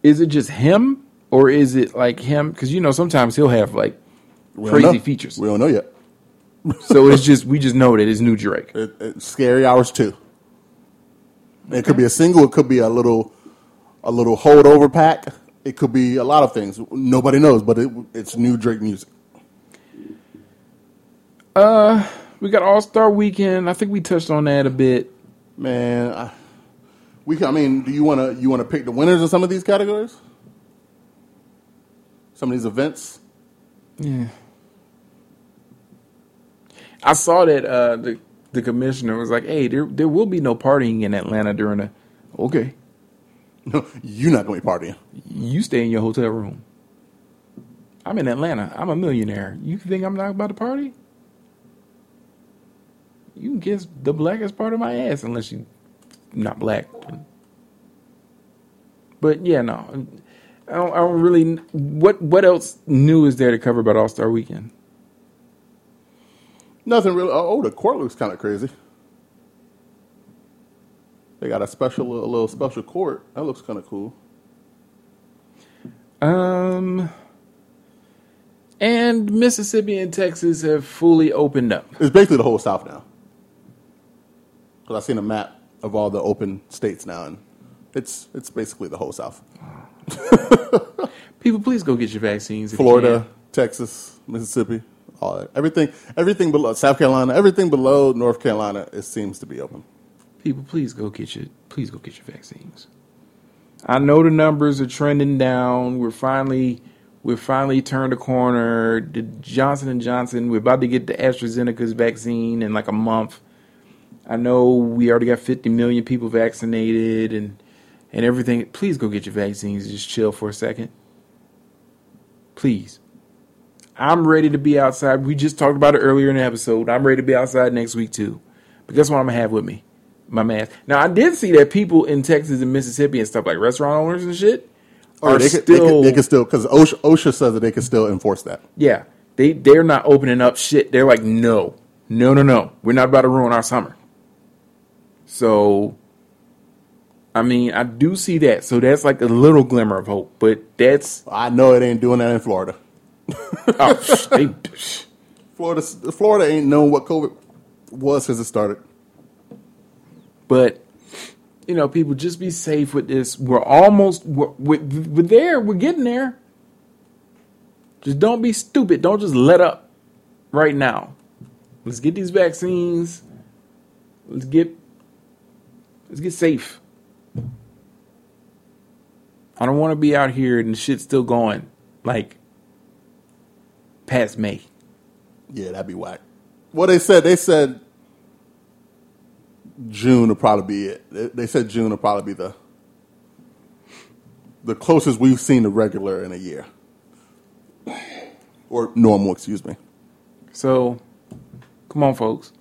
is it just him or is it like him? Because you know sometimes he'll have like crazy know. features. We don't know yet. so it's just we just know that it's new Drake. It, it's Scary Hours 2. It could be a single. It could be a little, a little holdover pack. It could be a lot of things. Nobody knows, but it, it's new Drake music. Uh, we got All Star Weekend. I think we touched on that a bit. Man, I, we. I mean, do you want to you want to pick the winners in some of these categories? Some of these events. Yeah. I saw that uh, the the commissioner was like, "Hey, there there will be no partying in Atlanta during the." Okay, No, you're not going to be partying. you stay in your hotel room. I'm in Atlanta. I'm a millionaire. You think I'm not about to party? You can kiss the blackest part of my ass unless you not black. But yeah, no, I don't, I don't really. What what else new is there to cover about All Star Weekend? Nothing really. Oh, the court looks kind of crazy. They got a special, a little special court. That looks kind of cool. Um, and Mississippi and Texas have fully opened up. It's basically the whole South now. Because I've seen a map of all the open states now, and it's it's basically the whole South. People, please go get your vaccines. if you Florida, can. Texas, Mississippi, Everything, everything below South Carolina, everything below North Carolina, it seems to be open. People, please go get your please go get your vaccines. I know the numbers are trending down. We're finally we're finally turned a corner. The Johnson and Johnson. We're about to get the AstraZeneca's vaccine in like a month. I know we already got 50 million people vaccinated and and everything. Please go get your vaccines. Just chill for a second. Please. I'm ready to be outside. We just talked about it earlier in the episode. I'm ready to be outside next week too. But guess what I'm gonna have with me? My mask. Now I did see that people in Texas and Mississippi and stuff like restaurant owners and shit oh, are Or they could, they still could, they could still because OSHA, OSHA says that they can still enforce that. yeah. They they're not opening up shit. They're like, no, no, no, no. We're not about to ruin our summer. So, I mean, I do see that. So that's like a little glimmer of hope. But that's I know it ain't doing that in Florida. Oh, they, Florida, Florida ain't known what COVID was since it started. but you know, people just be safe with this. We're almost we're, we're, we're there. We're getting there. Just don't be stupid. Don't just let up right now. Let's get these vaccines. Let's get let's get safe. I don't want to be out here and the shit's still going like past May. Yeah, that'd be whack. Well, they said they said June will probably be it. They- They said June will probably be the the closest we've seen to regular in a year, or normal. Excuse me. So, come on, folks.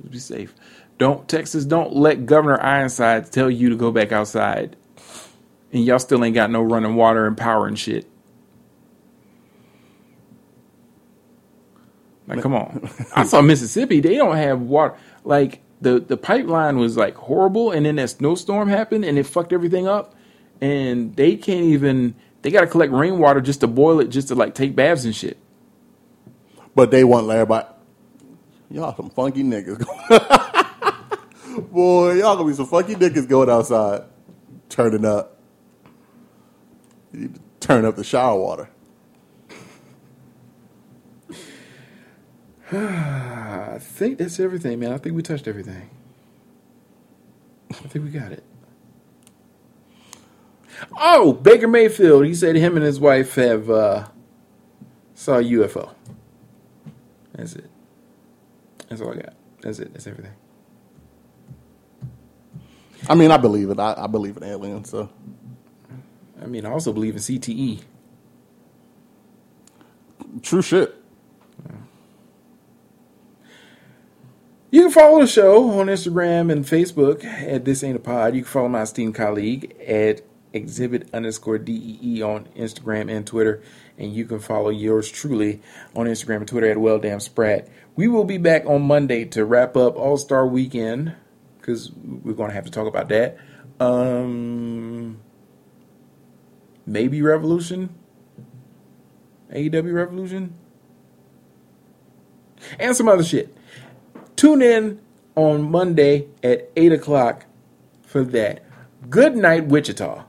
Just be safe. Don't Texas. Don't let Governor Ironside tell you to go back outside, and y'all still ain't got no running water and power and shit. Like, come on. I saw Mississippi. They don't have water. Like the the pipeline was like horrible, and then that snowstorm happened, and it fucked everything up. And they can't even. They got to collect rainwater just to boil it, just to like take baths and shit. But they want Larry everybody. Y'all some funky niggas. Boy, y'all gonna be some funky niggas going outside, turning up. You need to turn up the shower water. I think that's everything, man. I think we touched everything. I think we got it. Oh, Baker Mayfield. He said him and his wife have uh, saw a UFO. That's it. That's all I got. That's it. That's everything. I mean, I believe it. I, I believe in aliens. So I mean, I also believe in. CTE. true shit. You can follow the show on Instagram and Facebook at This Ain't a Pod. You can follow my esteemed colleague at exhibit underscore DEE on Instagram and Twitter. And you can follow yours truly on Instagram and Twitter at Well Damn Sprat. We will be back on Monday to wrap up All Star Weekend because we're going to have to talk about that. Um, maybe Revolution, AEW Revolution, and some other shit. Tune in on Monday at 8 o'clock for that. Good night, Wichita.